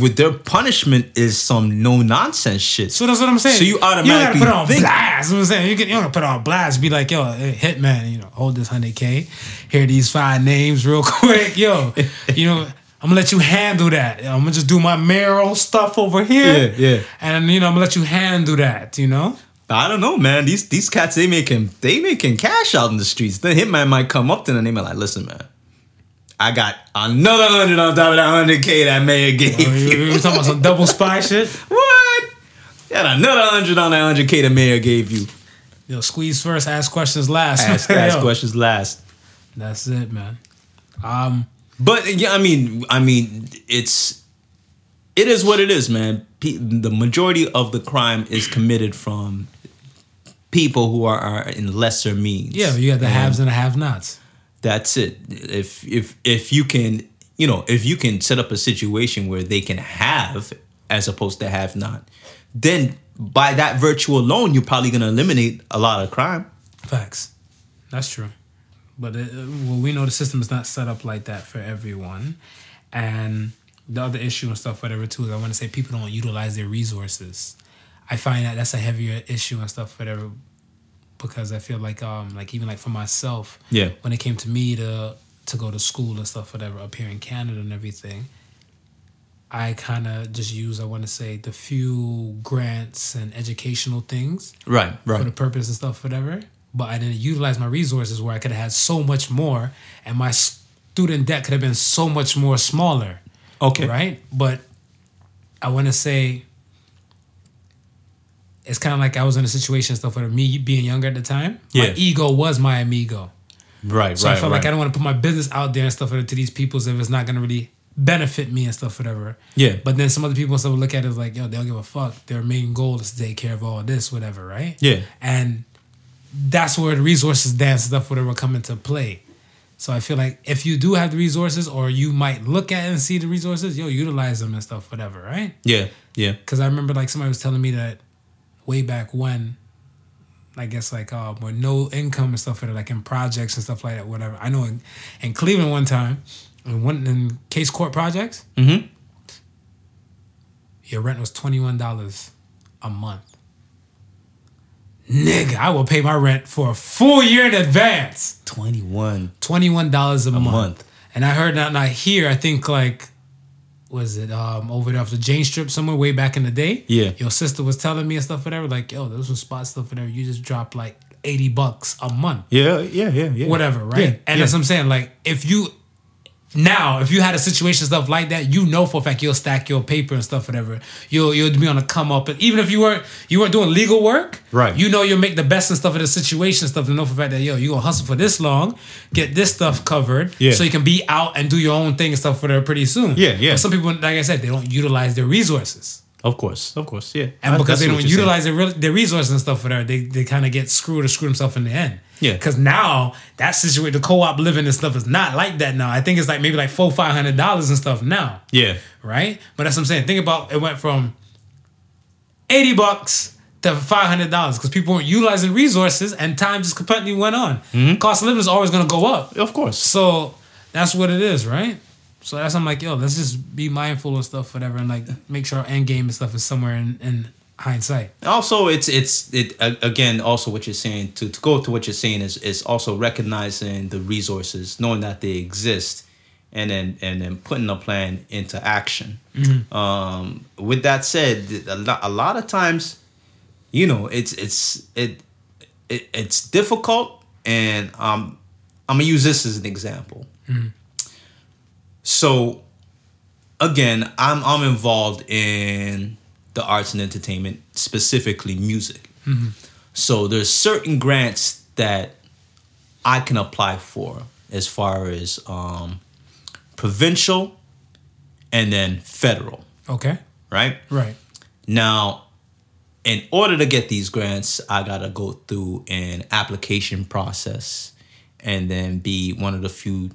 with their punishment is some no nonsense shit.
So that's what I'm saying.
So you automatically
you gotta put on
think-
blast. You know what I'm saying you can you don't put on blast. Be like, yo, hey, hitman, you know, hold this hundred k. Hear these five names real *laughs* quick, yo. you know, I'm gonna let you handle that. I'm gonna just do my mayoral stuff over here.
Yeah, yeah.
And you know, I'm gonna let you handle that. You know.
I don't know, man. These these cats they making they making cash out in the streets. The hitman might come up to them and they be like, "Listen, man, I got another hundred on top of that hundred k that mayor gave
You,
you."
you talking about some double spy *laughs* shit?
what? Got another hundred on that hundred k the mayor gave you.
Yo, squeeze first, ask questions last.
Ask, *laughs* ask questions last.
That's it, man. Um,
But yeah, I mean, I mean, it's it is what it is, man. The majority of the crime is committed from people who are, are in lesser means.
yeah, you got the
And
haves and the have-nots.
That's it. If if if you can, you know, if you can set up a situation where they can have as opposed to have not, then by that virtue alone, you're probably gonna eliminate a lot of crime.
Facts. That's true. But it, well, we know the system is not set up like that for everyone. And the other issue and stuff, whatever, too, is I want to say people don't utilize their resources. I find that that's a heavier issue and stuff, whatever, because I feel like, um, like even like for myself,
Yeah.
when it came to me to to go to school and stuff, whatever, up here in Canada and everything, I kind of just use, I want to say, the few grants and educational things
Right.
for the purpose and stuff, whatever. But I didn't utilize my resources where I could have had so much more, and my student debt could have been so much more smaller.
Okay.
Right? But I want to say it's kind of like I was in a situation and stuff where me being younger at the time,
Yeah.
my ego was my amigo.
Right.
So
right.
I felt
right.
like I don't want to put my business out there and stuff to these people if it's not going to really benefit me and stuff, whatever.
Yeah.
But then some other people and stuff look at it like, yo, they don't give a fuck. Their main goal is to take care of all this, whatever, right?
Yeah.
And that's where the resources dance stuff, whatever, come into play. So I feel like if you do have the resources, or you might look at and see the resources, yo, utilize them and stuff, whatever, right?
Yeah. Yeah.
Because I remember like somebody was telling me that way back when, I guess like uh, with no income and stuff, like that, like in projects and stuff like that, whatever. I know in, in Cleveland one time, in one in case court projects,
Mm-hmm.
your rent was twenty one dollars a month. Nigga, I will pay my rent for a full year in advance.
Twenty one.
Twenty one dollars a, month.
month.
And I heard that not here. I think like was it um over there off the Jane Strip somewhere way back in the day?
Yeah.
Your sister was telling me and stuff whatever. Like, yo, those was spot stuff whatever. You just drop like eighty bucks a month.
Yeah. Yeah. Yeah. Yeah.
Whatever, right?
Yeah,
and
yeah.
that's what I'm saying. Like, if you now, if you had a situation stuff like that, you know for a fact you'll stack your paper and stuff, whatever. You'll you'll be on a come up, and even if you weren't you weren't doing legal work,
Right.
You know you'll make the best and stuff of the situation and stuff to know for a fact that yo you gonna hustle for this long, get this stuff covered,
Yeah.
so you can be out and do your own thing and stuff for there pretty soon.
Yeah, yeah.
But some people, like I said, they don't utilize their resources.
Of course. Of course. Yeah.
And
I-
because they don't utilize their, re- their resources and stuff for that, they, they kind of get screwed or screw themselves in the end.
Yeah.
Because now that situation, the co-op living and stuff is not like that now. I think it's like maybe like four, five hundred dollars and stuff now,
Yeah.
right? But that's what I'm saying. Think about it went from eighty bucks to five hundred dollars because people weren't utilizing resources and time just completely went on.
Mm-hmm.
Cost of living is always going to go up.
Of course.
So that's what it is, right? So that's I'm like, yo, let's just be mindful of stuff, whatever, and like make sure our end game and stuff is somewhere in, in hindsight.
also it's it's it again also what you're saying to, to go to what you're saying is is also recognizing the resources knowing that they exist and then and then putting a plan into action. Um with that said a lot, a lot of times you know it's it's it, it it's difficult and um i'm gonna use this as an example so again, I'm I'm involved in the arts and entertainment, specifically music. So there's certain grants that I can apply for as far as um, provincial and then federal,
Okay.
right?
Right.
Now, in order to get these grants, I gotta go through an application process, and then be one of the few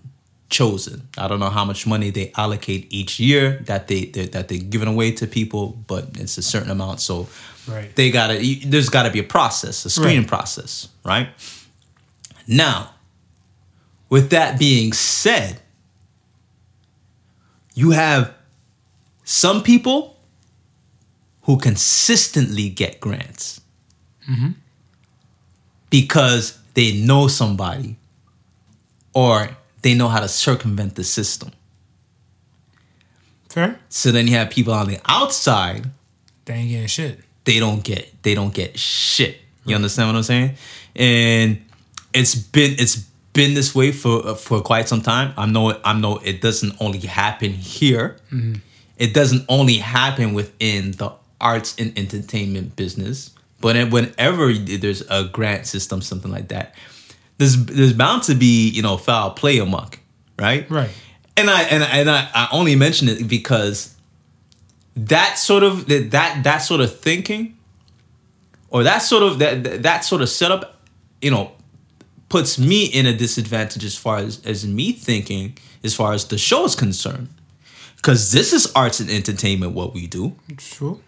chosen. I don't know how much money they allocate each year that they that they're giving away to people, but it's a certain amount. So
Right.
they gotta there's gotta be a process, a screening
Right.
process, right? Now, with that being said, you have some people who consistently get grants mm-hmm. because they know somebody or they know how to circumvent the system.
Fair.
So then you have people on the outside
They ain't getting shit.
they don't get they don't get shit. You understand what I'm saying? And it's been it's been this way for for quite some time. I know I know it doesn't only happen here. Mm-hmm. It doesn't only happen within the arts and entertainment business, but whenever there's a grant system, something like that, there's there's bound to be you know foul play amok, right?
Right.
And I and I, and I, I only mention it because that sort of that that, that sort of thinking or that sort of that that sort of setup, you know, puts me in a disadvantage as far as as me thinking as far as the show is concerned. Cause this is arts and entertainment what we do.
True.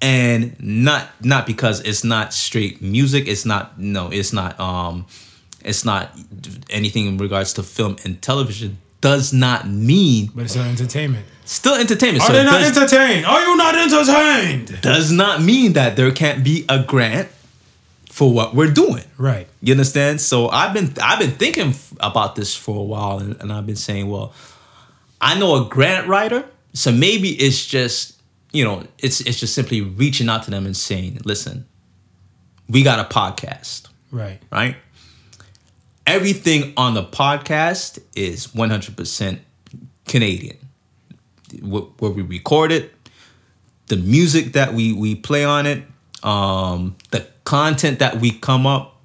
And not not because it's not straight music, it's not no, it's not um it's not anything in regards to film and television does not mean
But it's an entertainment.
still entertainment.
Are
so
they not
does,
entertained? Are you not entertained?
does not mean that there can't be a grant for what we're doing.
Right.
You understand? So I've been I've been thinking about this for a while, and, and I've been saying, well, I know a grant writer, so maybe it's just you know it's it's just simply reaching out to them and saying, listen, we got a podcast,
Right.
right? Everything on the podcast is 100% Canadian. Where we record it, the music that we we play on it, um, the content that we come up,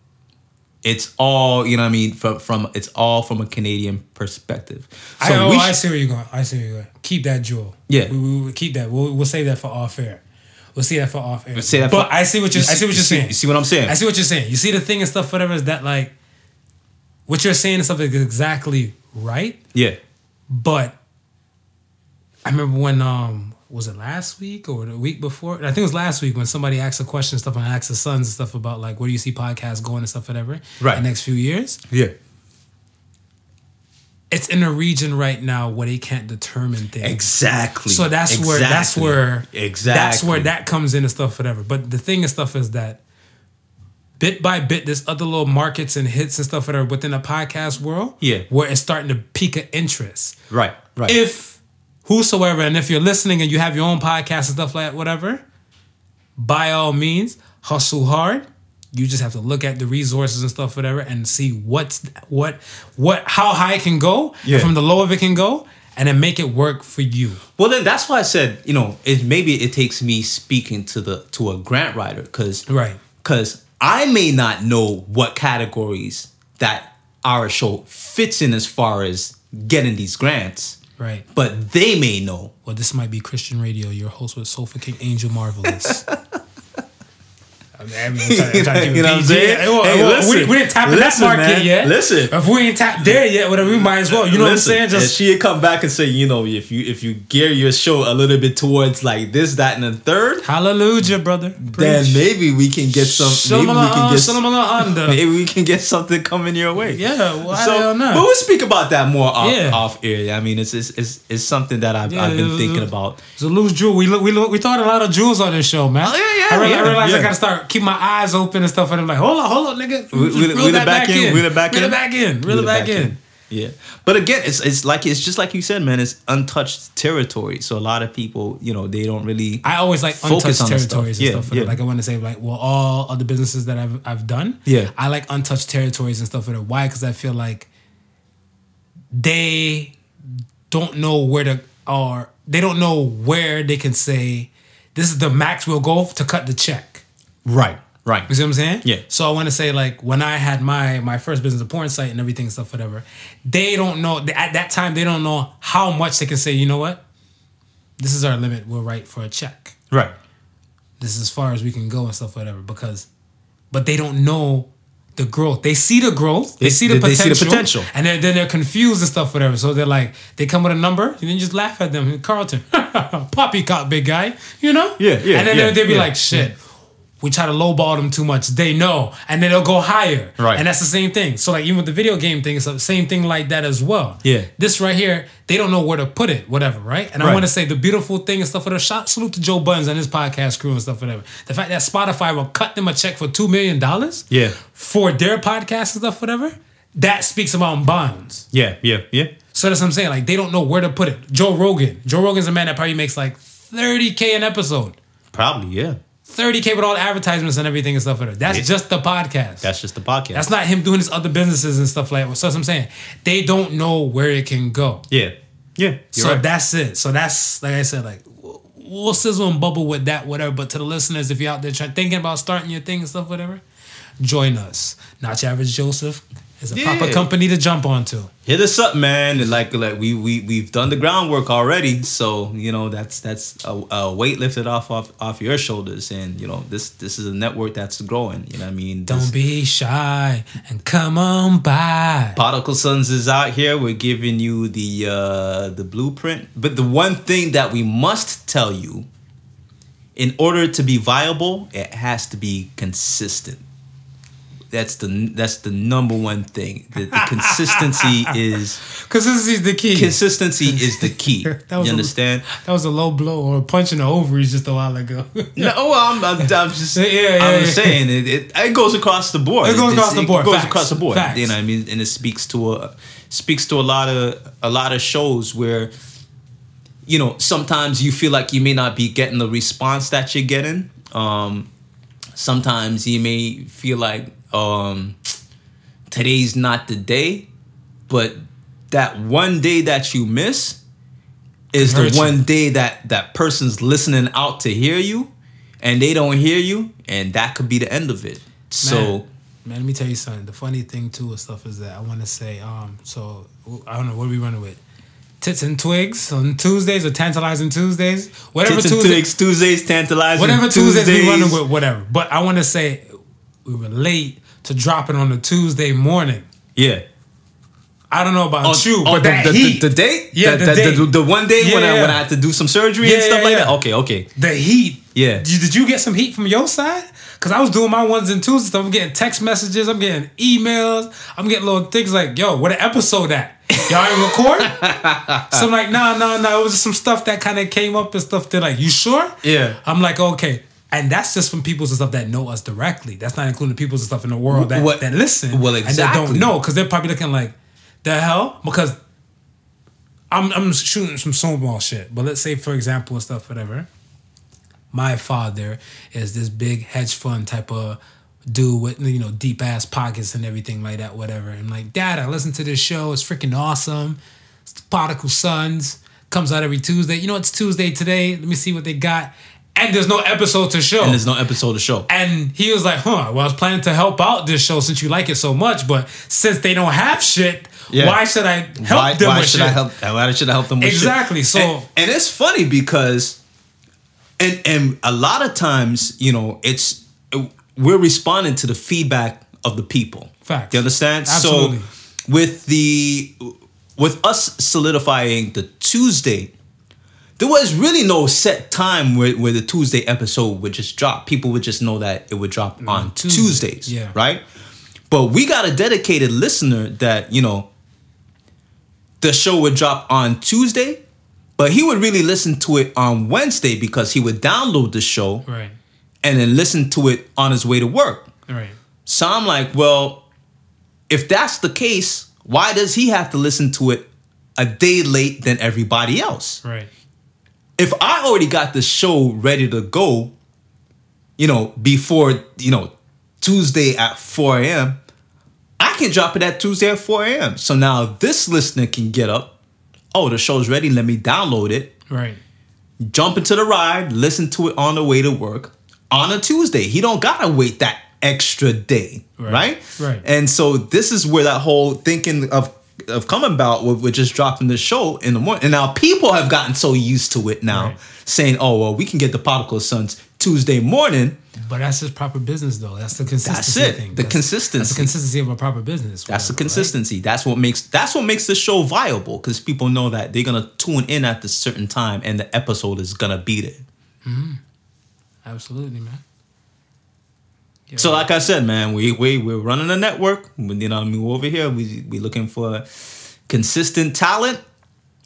it's all you know. what I mean, from from it's all from a Canadian perspective.
I, oh,
we
I see where you're going. I see where you're going. Keep that jewel.
Yeah.
We, we, we keep that. We'll, we'll save that for off air. We'll see that for off air.
say that
but
for-
I see what you're.
you
I see what
you
you're saying.
You see what I'm saying?
I see what you're saying. You see the thing and stuff, whatever, is that like what you're saying is something exactly right.
yeah,
But I remember when um was it last week or the week before? I think it was last week when somebody asked a question and stuff and I asked the sons and stuff about like where do you see podcasts going and stuff whatever
Right.
the next few years.
yeah,
It's in a region right now where they can't determine things.
exactly.
So that's where that's where
exactly
that's where that comes in and stuff, whatever. But the thing and stuff is that bit by bit, there's other little markets and hits and stuff that are within the podcast world.
Yeah.
Where it's starting to pique an interest.
right, right.
If whosoever, and if you're listening and you have your own podcast and stuff like that, whatever, by all means, hustle hard. You just have to look at the resources and stuff, whatever, and see what's what what how high it can go,
Yeah.
from the low of it can go, and then make it work for you.
Well, then that's why I said, you know, it maybe it takes me speaking to the to a grant writer because
Right.
because I may not know what categories that our show fits in as far as getting these grants,
Right.
but they may know.
Well, this might be Christian Radio. Your host with Sofa King Angel Marvelous. *laughs* I mean, I trying, trying to *laughs*
You know what I'm saying?
Well,
Hey,
well,
listen.
we, we didn't tap in that market
man.
yet.
Listen.
If we ain't tapped there yet, whatever, we might as well. You know
Listen,
what I'm saying? Just
she'd come back and say, you know, if you if you gear your show a little bit towards like this, that, and the third,
hallelujah, brother.
then maybe we can get some. Maybe we can
uh, get. *laughs*
Maybe we can get something coming your way.
Yeah, well, I
So,
don't know.
but we'll speak about that more off,
Yeah.
off air. I mean, it's it's, it's, it's something that I've,
Yeah,
I've been thinking about.
It's a loose jewel. We look, we look, we thought a lot of jewels on this show, man.
Oh, yeah, yeah,
I, I
yeah,
realized I gotta start keep my eyes open and stuff, and I'm like, hold on, hold on, nigga.
We- we-
Reel
we
that
back in, we the back in.
reel it back in, reel it back in.
Yeah, but again, it's it's like it's just like you said, man. It's untouched territory. So a lot of people, you know, they don't really.
I always like
Focus
untouched
on the stuff.
territories and
Yeah,
stuff.
yeah.
Like I want to say, like, well, all other businesses that I've I've done,
Yeah.
I like untouched territories and stuff. Why? Because I feel like they don't know where to, or they don't know where they can say, this is the max we'll go to cut the check.
Right, right.
You see what I'm saying?
Yeah.
So I want to say like when I had my my first business, a porn site and everything, and stuff, whatever. They don't know at that time. They don't know how much they can say. You know what? This is our limit. We'll write for a check.
Right.
This is as far as we can go and stuff, whatever. Because, but they don't know the growth. They see the growth. They,
They-
see the
they
potential.
see the potential.
And then, then they're confused and stuff, whatever. So they're like, they come with a number, and then you just laugh at them. Carlton, *laughs* poppycock, big guy, you know?
Yeah, yeah,
And then
yeah,
they'll, they'll be
yeah,
like, shit. We try to lowball them too much. They know, and then they'll go higher.
Right.
And that's the same thing. So like even with the video game thing, it's the same thing like that as well.
Yeah.
This right here, they don't know where to put it, whatever, right? And I want to say the beautiful thing and stuff. for the Shot salute to Joe Budden and his podcast crew and stuff. Whatever. The fact that Spotify will cut them a check for two million dollars.
Yeah.
For their podcast and stuff, whatever. That speaks about bonds.
Yeah, yeah, yeah.
So that's what I'm saying. Like they don't know where to put it. Joe Rogan. Joe Rogan's a man that probably makes like 30k an episode.
Probably, yeah.
30k with all the advertisements and everything and stuff like that. That's
Yeah.
just the podcast.
That's just the podcast.
That's not him doing his other businesses and stuff like that. So that's what I'm saying. They don't know where it can go.
yeah, yeah. You're
so
right.
that's it. So that's like I said, like we'll- we'll sizzle and bubble with that, whatever. But to the listeners, if you're out there trying thinking about starting your thing and stuff, whatever, join us. Not your average Joseph is a proper company to jump onto.
hit us up, man. And like like we we we've done the groundwork already, so you know that's that's a, a weight lifted off off off your shoulders, and you know this this is a network that's growing. You know what I mean? This-
Don't be shy and come on by.
Particle Sons is out here. We're giving you the uh, the blueprint. But the one thing that we must tell you, in order to be viable, it has to be consistent. That's the that's the number one thing. The, the consistency *laughs* is
Consistency is the key.
consistency is the key. *laughs*
That
you
was a-
understand?
that was a low blow or a punch in the ovaries just a while ago. *laughs*
No, well, I'm, I'm, I'm just
Yeah, yeah,
I'm
yeah.
saying it, it. It goes across the board.
It goes across the board.
It goes
Facts.
across the board.
Facts.
You know, what I mean, and it speaks to a speaks to a lot of a lot of shows where, you know, sometimes you feel like you may not be getting the response that you're getting. Um, sometimes you may feel like um, today's not the day, but that one day that you miss is the
you.
one day that that person's listening out to hear you and they don't hear you and that could be the end of it so
Man, man, let me tell you something. The funny thing too and stuff is that I want to say, um, so I don't know what are we running with. Tits and twigs on Tuesdays or tantalizing Tuesdays, whatever
Tits and
Tuesday,
Twigs, tuesdays tantalizing
whatever Tuesdays, we
Tuesdays.
running with, whatever. But I want to say we were late to dropping on a Tuesday morning.
yeah
I don't know about
Oh,
you,
oh,
but
the,
that
the,
heat,
the, the date
Yeah,
the,
the
the,
date.
the, the one day when,
Yeah,
I, when I had to do some surgery
Yeah,
and stuff
yeah,
like that okay okay
the heat.
Yeah.
Did, did you get some heat from your side? Cause I was doing my ones and twos and stuff. I'm getting text messages. I'm getting emails. I'm getting little things like, "Yo, what the episode at? Y'all ain't record?" *laughs* so I'm like, "No, no, no." It was just some stuff that kind of came up and stuff. They're like, "You sure?"
Yeah.
I'm like, "Okay." And that's just from peoples and stuff that know us directly. That's not including peoples and stuff in the world that,
What-
that listen
well,
and that don't know because they're probably looking like, "The hell?" Because I'm I'm shooting some snowball shit. But let's say, for example, and stuff, whatever. My father is this big hedge fund type of dude with you know deep ass pockets and everything like that, whatever. I'm like, Dad, I listen to this show. It's freaking awesome. It's the Particle Sons. Comes out every Tuesday. You know it's Tuesday today. Let me see what they got. And there's no episode to show.
and there's no episode to show
And he was like, huh, well, I was planning to help out this show since you like it so much, but since they don't have shit,
Yeah.
why should I help
why,
them
why
with
should
shit?
I help why should I help them with shit?
Exactly, so-
and, and it's funny because and and a lot of times you know it's we're responding to the feedback of the people
Facts.
you understand
Absolutely.
so with the with us solidifying the tuesday there was really no set time where, where the tuesday episode would just drop people would just know that it would drop on
Mm, Tuesday,
tuesdays
yeah.
right but we got a dedicated listener that you know the show would drop on Tuesday, but he would really listen to it on Wednesday because he would download the show
Right,
and then listen to it on his way to work.
right.
So I'm like, well, if that's the case, why does he have to listen to it a day late than everybody else?
Right.
If I already got the show ready to go, you know, before, you know, Tuesday at 4 a.m., I can drop it at Tuesday at 4 a.m. So now this listener can get up. Oh, the show's ready. Let me download it.
Right.
Jump into the ride. Listen to it on the way to work on a Tuesday. He don't gotta wait that extra day,
Right.
right?
Right.
And so this is where that whole thinking of of coming about with, with just dropping the show in the morning. And now people have gotten so used to it now,
Right.
saying, "Oh well, we can get the Particle Sons Tuesday morning,
But that's just proper business, though. That's the consistency That's
it.
thing.
The
That's-
consistency.
That's the consistency of a proper business.
that's the
whatever, right?
consistency. That's what makes that's what makes the show viable because people know that they're gonna tune in at this certain time and the episode is gonna be there. Mm-hmm.
Absolutely, man.
So like I said, man, we we we're running a network. We- You know, I mean, over here. We we looking for consistent talent.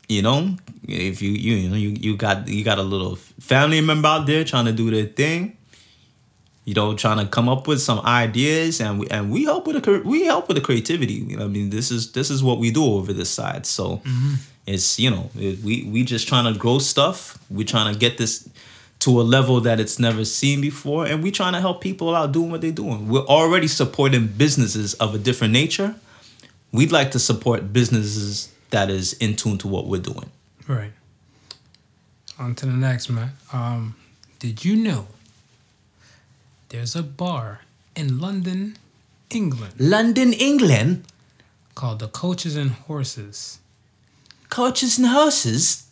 You know, if you you you know you, you got you got a little family member out there trying to do their thing. You know, trying to come up with some ideas, and we and we help with the we help with the creativity. You know, I mean, this is this is what we do over this side. So mm-hmm. it's you know we we just trying to grow stuff. we're trying to get this to a level that it's never seen before, and we're trying to help people out doing what they're doing. We're already supporting businesses of a different nature. We'd like to support businesses that is in tune to what we're doing.
Right. On to the next, man. Um, did you know there's a bar in London, England,
London, England,
called the Coaches and Horses?
coaches and horses.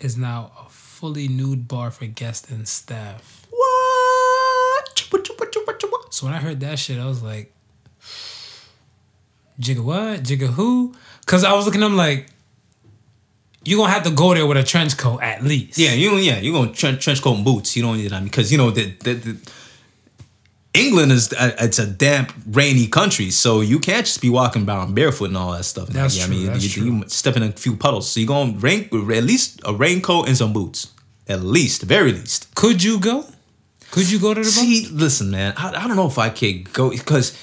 Is now a fully nude bar for guests and staff.
What?
So when I heard that shit, I was like, Jigga what? Jigga who? Because I was looking at them like, you gonna have to go there with a trench coat at least.
Yeah, you yeah you gonna trench, trench coat and boots. You don't need that because you know that the, the, England is a, it's a damp, rainy country, so you can't just be walking around barefoot and all that stuff.
That's
Yeah,
true,
I mean,
that's
you,
true.
you step in a few puddles, so you gonna rain at least a raincoat and some boots, at least, very least.
Could you go? Could you go to the bar?
See, listen, man, I, I don't know if I could go because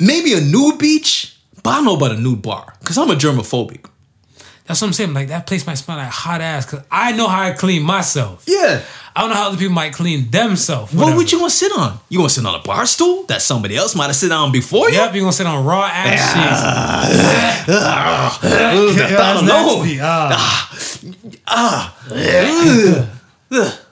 maybe a nude beach, but I don't know about a nude bar because I'm a germophobic.
That's what I'm saying. Like that place might smell like hot ass. Cause I know how I clean myself.
Yeah.
I don't know how other people might clean themselves.
What would you want to sit on? You want to sit on a bar stool that somebody else might have sit on before you?
Yep, you're gonna sit on raw ass cheese.
I don't know.
Nasty. Ah. ah. ah.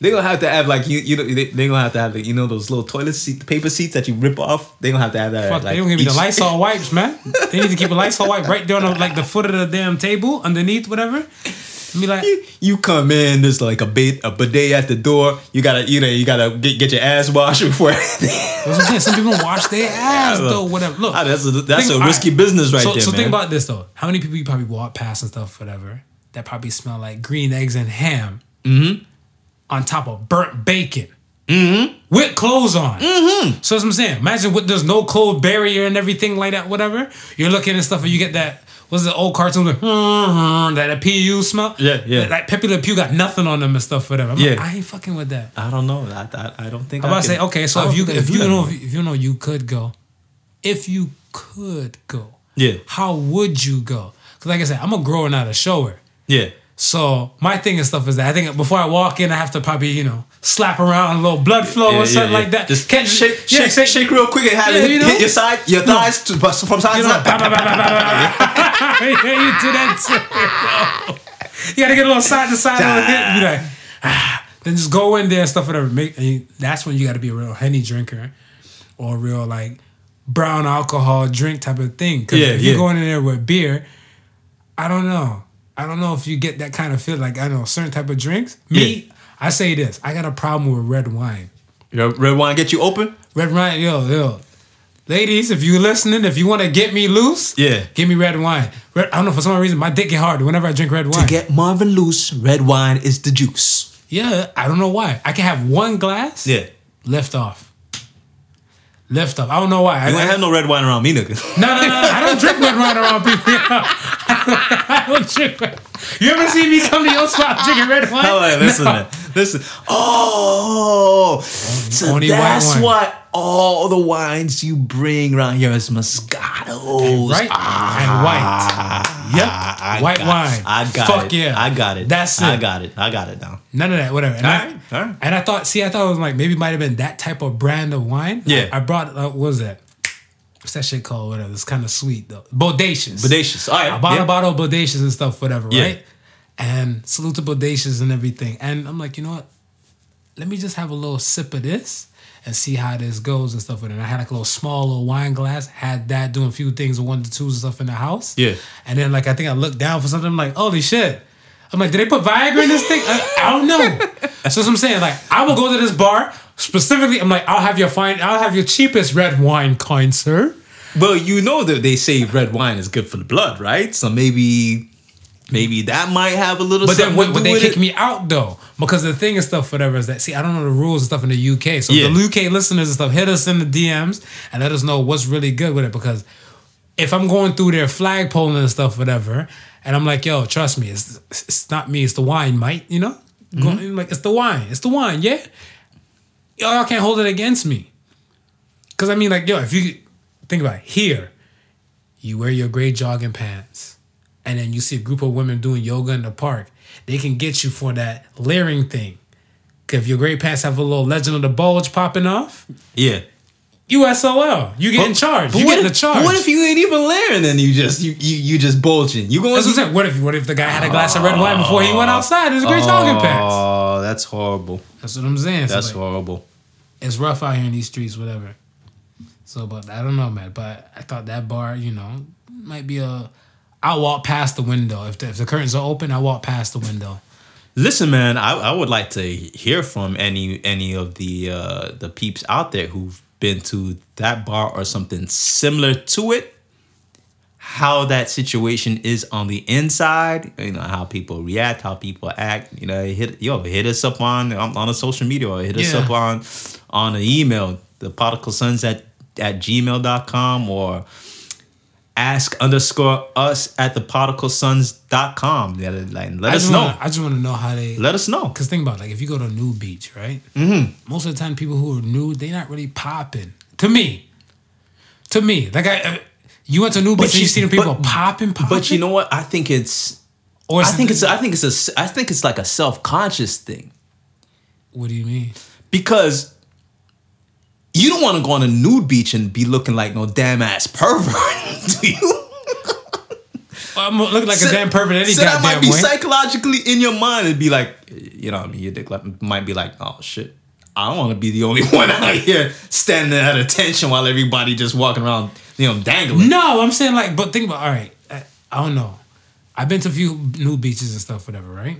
They're gonna have to have like you you know they, they're gonna have to have like, you know those little toilet seat paper seats that you rip off. They're gonna have to have that.
Fuck,
like,
they don't give me the Lysol *laughs* wipes, man. They need to keep a Lysol wipe right there on the, like the foot of the damn table, underneath, whatever. Be like,
You come in, there's like a bait a bidet at the door. You gotta you know you gotta get, get your ass washed *laughs* before.
that's what I'm saying. Some people wash their ass though, whatever. Look,
Ah, that's a, that's
think-
a risky
alright.
business right
so,
there,
So
man.
think about this though. How many people you probably walk past and stuff, whatever, that probably smell like green eggs and ham
Mm-hmm.
on top of burnt bacon. With clothes on.
Mm-hmm.
So that's what I'm saying. Imagine with there's no cold barrier and everything like that, whatever. You're looking and stuff and you get that what's the old cartoon like, uh-huh, that a PU smell?
Yeah, yeah.
Like Pepe Le Pew got nothing on them and stuff, whatever. I'm
Yeah.
like, I ain't fucking with that.
I don't know. I, I, I don't think.
I'm about to say, okay, so if you if you know if you, if you know you could go, if you could go,
Yeah.
how would you go? Because like I said, I'm a grower, not a shower.
Yeah.
So my thing and stuff is that I think before I walk in, I have to probably you know slap around a little blood flow
Yeah,
or something
yeah.
like that.
Just
Can't
shake,
yeah,
shake, shake, real quick and have
Yeah,
it hit,
you know?
hit your side, your thighs to, from side
You
to side.
yeah, you do that too. *laughs* You gotta get a little side to side, a little hit, be like, ah. then just go in there and stuff whatever. Make and you- that's when you gotta be a real henny drinker or real like brown alcohol drink type of thing. Because
Yeah,
if you're going in there with beer, I don't know. I don't know if you get that kind of feel. Like I know certain type of drinks. Me, I say this. I got a problem with red wine.
Your red wine get you open?
Red wine, yo, yo. Ladies, if you listening, if you want to get me loose,
Yeah.
give me red wine. Red, I don't know for some reason my dick get hard whenever I drink red wine.
To get Marvin loose, red wine is the juice.
yeah, I don't know why. I can have one glass.
Yeah.
Lift off. Lift off. I don't know why. I,
You ain't
I-
have no red wine around me, nigga.
no, no, no, no. I don't drink red wine around *laughs* people. I don't drink. You ever see me come to your spot drinking red wine?
All right, listen, man. Listen. Oh, so
Only
that's what all the wines you bring around here is Moscatos.
Right? and white. Yep.
I
white wine.
I got
Fuck
it.
yeah.
I got it.
That's it.
I got it. I got it down.
None of that, whatever. And, I,
Alright, alright.
and I thought, see, I thought it was like maybe it might have been that type of brand of wine.
Yeah.
I, I brought, uh, what was that? What's that shit called? Whatever. It's kind of sweet though. Bodacious.
Bodacious. All right.
I bought
yeah.
a bottle of Bodacious and stuff, whatever,
Yeah.
right? And salute to Bodacious and everything. And I'm like, you know what? Let me just have a little sip of this and see how this goes and stuff. And I had like a little small little wine glass, had that doing a few things, one to twos and stuff in the house.
Yeah.
And then like I think I looked down for something, I'm like, holy shit. I'm like, did they put Viagra in this thing? I, I don't know. *laughs* So that's what I'm saying. Like, I will go to this bar specifically. I'm like, I'll have your fine. I'll have your cheapest red wine, kind sir.
Well, you know that they say red wine is good for the blood, right? So maybe, maybe that might have a little.
But then
something
would,
to
would they kick
it.
me out though? Because the thing and stuff, whatever is that. See, I don't know the rules and stuff in the UK. So
Yeah.
the UK listeners and stuff, hit us in the DMs and let us know what's really good with it. Because if I'm going through their flag polling and stuff, whatever, and I'm like, yo, trust me, it's it's not me, it's the wine, mate. You know, mm-hmm. Going- like it's the wine, it's the wine, yeah. Y'all can't hold it against me. Cause I mean, like, yo, if you think about it, here, you wear your gray jogging pants, and then you see a group of women doing yoga in the park, they can get you for that layering thing. 'Cause if your gray pants have a little legend of the bulge popping off,
Yeah.
USOL, you get in charge.
But
You get in
if,
the charge.
but What if you ain't even layering and you just you you, you just bulging? You going?
That's what I'm saying. What if what if the guy had a glass of red wine before he went outside in his gray talking pants?
Oh, that's horrible.
That's what I'm saying. So,
That's
like,
horrible.
it's rough out here in these streets, whatever. So, but I don't know, man. But I thought that bar, you know, might be a. I'll walk past the window if the, if the curtains are open. I walk past the window.
Listen, man, I, I would like to hear from any any of the uh, the peeps out there who've been to that bar or something similar to it. How that situation is on the inside, you know, how people react, how people act. You know, hit yo, hit us up on on, on a social media or hit us
Yeah.
up on on an email, the particle sons at at gmail.com or ask underscore us at the particlesons.com. Yeah, like, let us know.
wanna, I just want to know how they.
Let us know.
Cause think about it, like if you go to a nude beach, right? Mm-hmm. Most of the time, people who are nude, they're not really popping. To me, to me, like I, you went to new beach and you see the people popping, popping.
But you know what? I think it's.
or
I think it's. I think it's a. I think it's like a self conscious thing
What do you mean?
because you don't want to go on a nude beach and be looking like no damn ass pervert, *laughs* do you?
I'm looking like a damn pervert any
so that might be
way.
psychologically in your mind. It'd be like, you know, what I mean, your dick like, might be like, oh shit, I don't want to be the only *laughs* one out here standing at attention while everybody just walking around, you know, dangling.
No, I'm saying like, but think about all right. I, I don't know. I've been to a few nude beaches and stuff, whatever, right?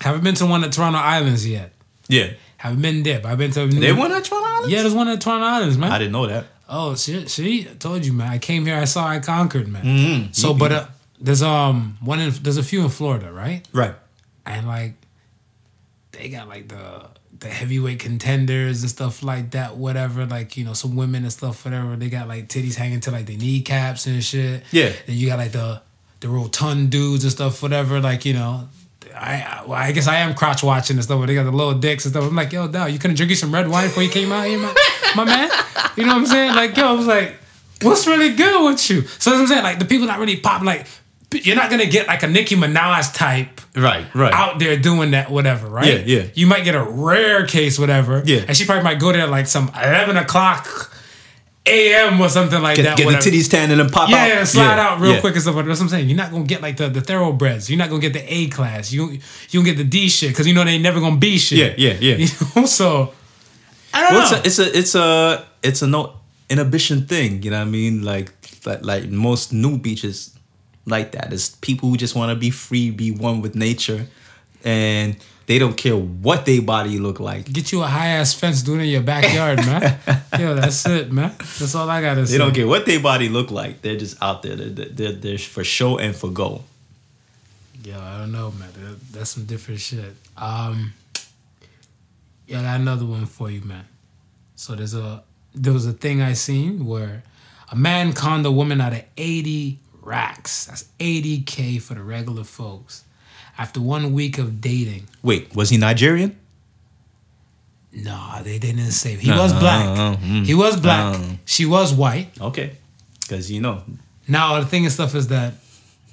Haven't been to one at Toronto Islands yet.
Yeah,
Haven't been there, but I've been to.
they went at Toronto Islands?
Yeah, there's one at Toronto Islands, man.
I didn't know that.
Oh shit! See, I told you, man. I came here, I saw, I conquered, man.
Mm-hmm.
So, but uh, there's um one in there's a few in Florida, right?
Right.
And like, they got like the the heavyweight contenders and stuff like that, whatever. Like you know, some women and stuff, whatever. They got like titties hanging to like their kneecaps and shit.
Yeah.
Then you got like the the ton dudes and stuff, whatever. Like you know. I, I, well, I guess I am crotch watching and stuff, but they got the little dicks and stuff. I'm like, yo, dog, you couldn't drink you some red wine before you came out here, my, my man? You know what I'm saying? Like, yo, I was like, what's really good with you? So that's what I'm saying. Like, the people not really popping, like, you're not gonna get like a Nicki Minaj type
Right. Right.
out there doing that, whatever, right?
Yeah, yeah.
You might get a rare case, whatever.
Yeah.
And she probably might go there like some 11 o'clock a.m. or something like
Get,
that.
get the titties tan and then pop
Yeah,
out.
yeah, slide out real
yeah.
quick and stuff. That's what I'm saying. You're not gonna get like the, the thoroughbreds. You're not gonna get the A class. You you gonna get the D shit because you know they ain't never gonna be shit.
Yeah, yeah, yeah. *laughs*
You know, so I don't
Well,
know.
it's a, it's a it's a it's a no inhibition thing. You know what I mean? Like like like most new beaches like that. It's people who just want to be free, be one with nature, and they don't care what they body look like.
Get you a high ass fence doing it in your backyard, man. *laughs* Yo, that's it, man. That's all I gotta say.
They don't care what they body look like. They're just out there. They're, they're, they're for show and for go.
Yo, I don't know, man. That's some different shit. Um, yeah, I got another one for you, man. So there's a there was a thing I seen where a man conned a woman out of 80 racks. That's 80k for the regular folks. After one week of dating.
Wait, was he Nigerian?
Nah, they didn't say he
No,
was black.
uh, mm,
he was black.
uh.
She was white.
Okay, because you know,
Now the thing and stuff is that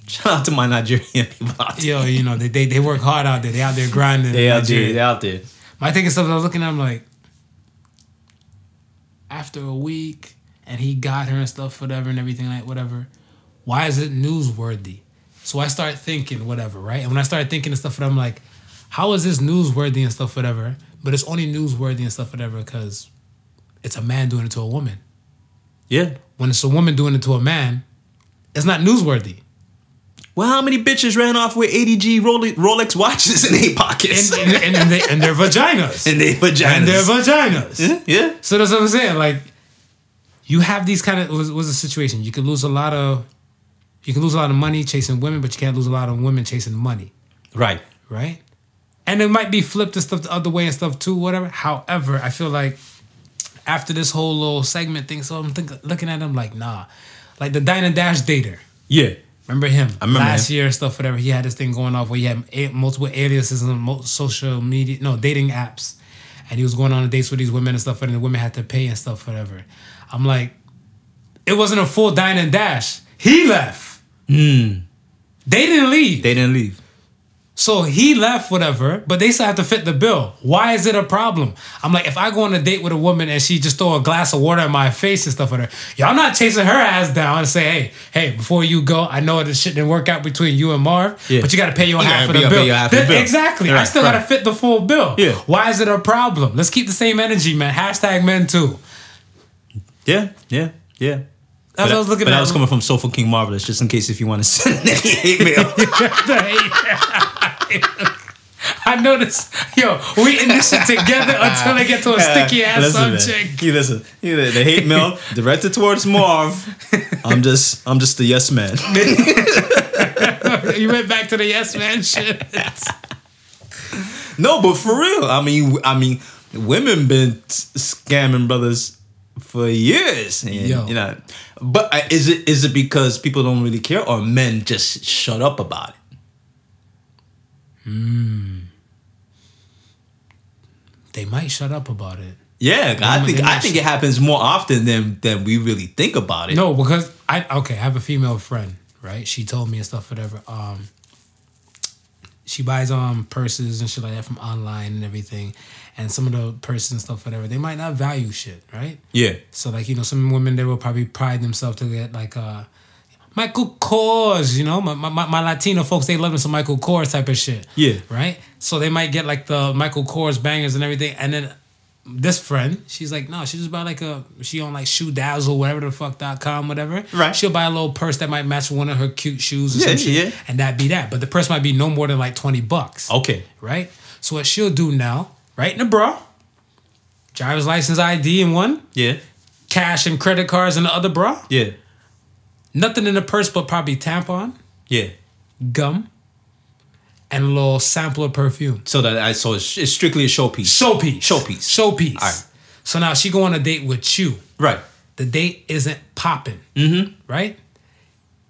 shout out to my Nigerian *laughs* people out there.
yo, you know, they they, they work hard out there. They out there grinding.
They out there. They out there.
My thing is stuff I was looking at him like after a week and he got her and stuff, whatever, and everything like whatever, why is it newsworthy? So I start thinking, whatever, right? And when I started thinking and stuff, I'm like, how is this newsworthy and stuff, whatever? But it's only newsworthy and stuff, whatever, because it's a man doing it to a woman.
Yeah,
When it's a woman doing it to a man, it's not newsworthy.
Well, how many bitches ran off with ADG Rolex, watches in their pockets?
And, and, and, and, they, and their vaginas. *laughs*
And their vaginas.
and their vaginas.
yeah.
So that's what I'm saying. Like, you have these kind of was was a situation. You could lose a lot of, you can lose a lot of money chasing women, but you can't lose a lot of women chasing money,
Right.
right? And it might be flipped and stuff the other way and stuff too, whatever. However, I feel like after this whole little segment thing, so I'm think, looking at him like, nah, like the Dine and Dash dater.
Yeah.
Remember him?
I remember
last
him.
year and stuff, whatever. He had this thing going off where he had a- multiple aliases on social media, no dating apps, and he was going on dates with these women and stuff, and the women had to pay and stuff, whatever. I'm like, it wasn't a full dine and dash. He left. Mm. They didn't leave.
They didn't leave.
So he left, whatever, but they still have to fit the bill. Why is it a problem? I'm like, if I go on a date with a woman and she just throw a glass of water in my face and stuff with her, y'all not chasing her ass down and say, hey, hey, before you go, I know this shit didn't work out between you and Marv,
Yeah.
but you got to pay your
You
half of the bill.
your half of the bill.
Exactly. I
Right,
still got to fit the full bill.
Yeah.
Why is it a problem? Let's keep the same energy, man. Hashtag men too.
Yeah. Yeah. Yeah.
That's what I was looking
but
at.
that was coming from Sofa King Marvelous, just in case if you want to *laughs* send any hate mail. *laughs*
I noticed, yo, we in this shit together *laughs* until they get to a sticky ass
Listen, man.
subject.
You listen. You the, the hate mail directed towards Marv. I'm just I'm just the yes man.
you went back to the yes man shit.
No, but for real. I mean I mean women been scamming brothers for years. And,
Yo.
You know, but uh, is it is it because people don't really care or men just shut up about it?
They might shut up about it.
Yeah, I think I think it happens more often than than we really think about it.
No, because I okay, I have a female friend, right? She told me and stuff, whatever. Um, she buys um purses and shit like that from online and everything, and some of the and stuff, whatever. They might not value shit, right?
Yeah.
So like you know, some women they will probably pride themselves to get like uh Michael Kors, you know, my, my, my Latino folks they love them some Michael Kors type of shit.
Yeah.
Right. So they might get like the Michael Kors bangers and everything, and then this friend, she's like, no, she just buy like a she on like ShoeDazzle, whatever the fuck dot com, whatever.
Right.
She'll buy a little purse that might match one of her cute shoes or
Yeah,
some shit,
yeah.
and that be that. But the purse might be no more than like twenty bucks
Okay.
right? So what she'll do now, right in the bra, driver's license ID in one,
Yeah.
cash and credit cards in the other bra,
Yeah.
nothing in the purse but probably tampon,
Yeah.
gum, and a little sample of perfume.
So that I so it's, it's strictly a showpiece.
Showpiece.
Showpiece.
Showpiece.
Alright.
So now she go on a date with you.
Right.
The date isn't popping. Mm-hmm. Right?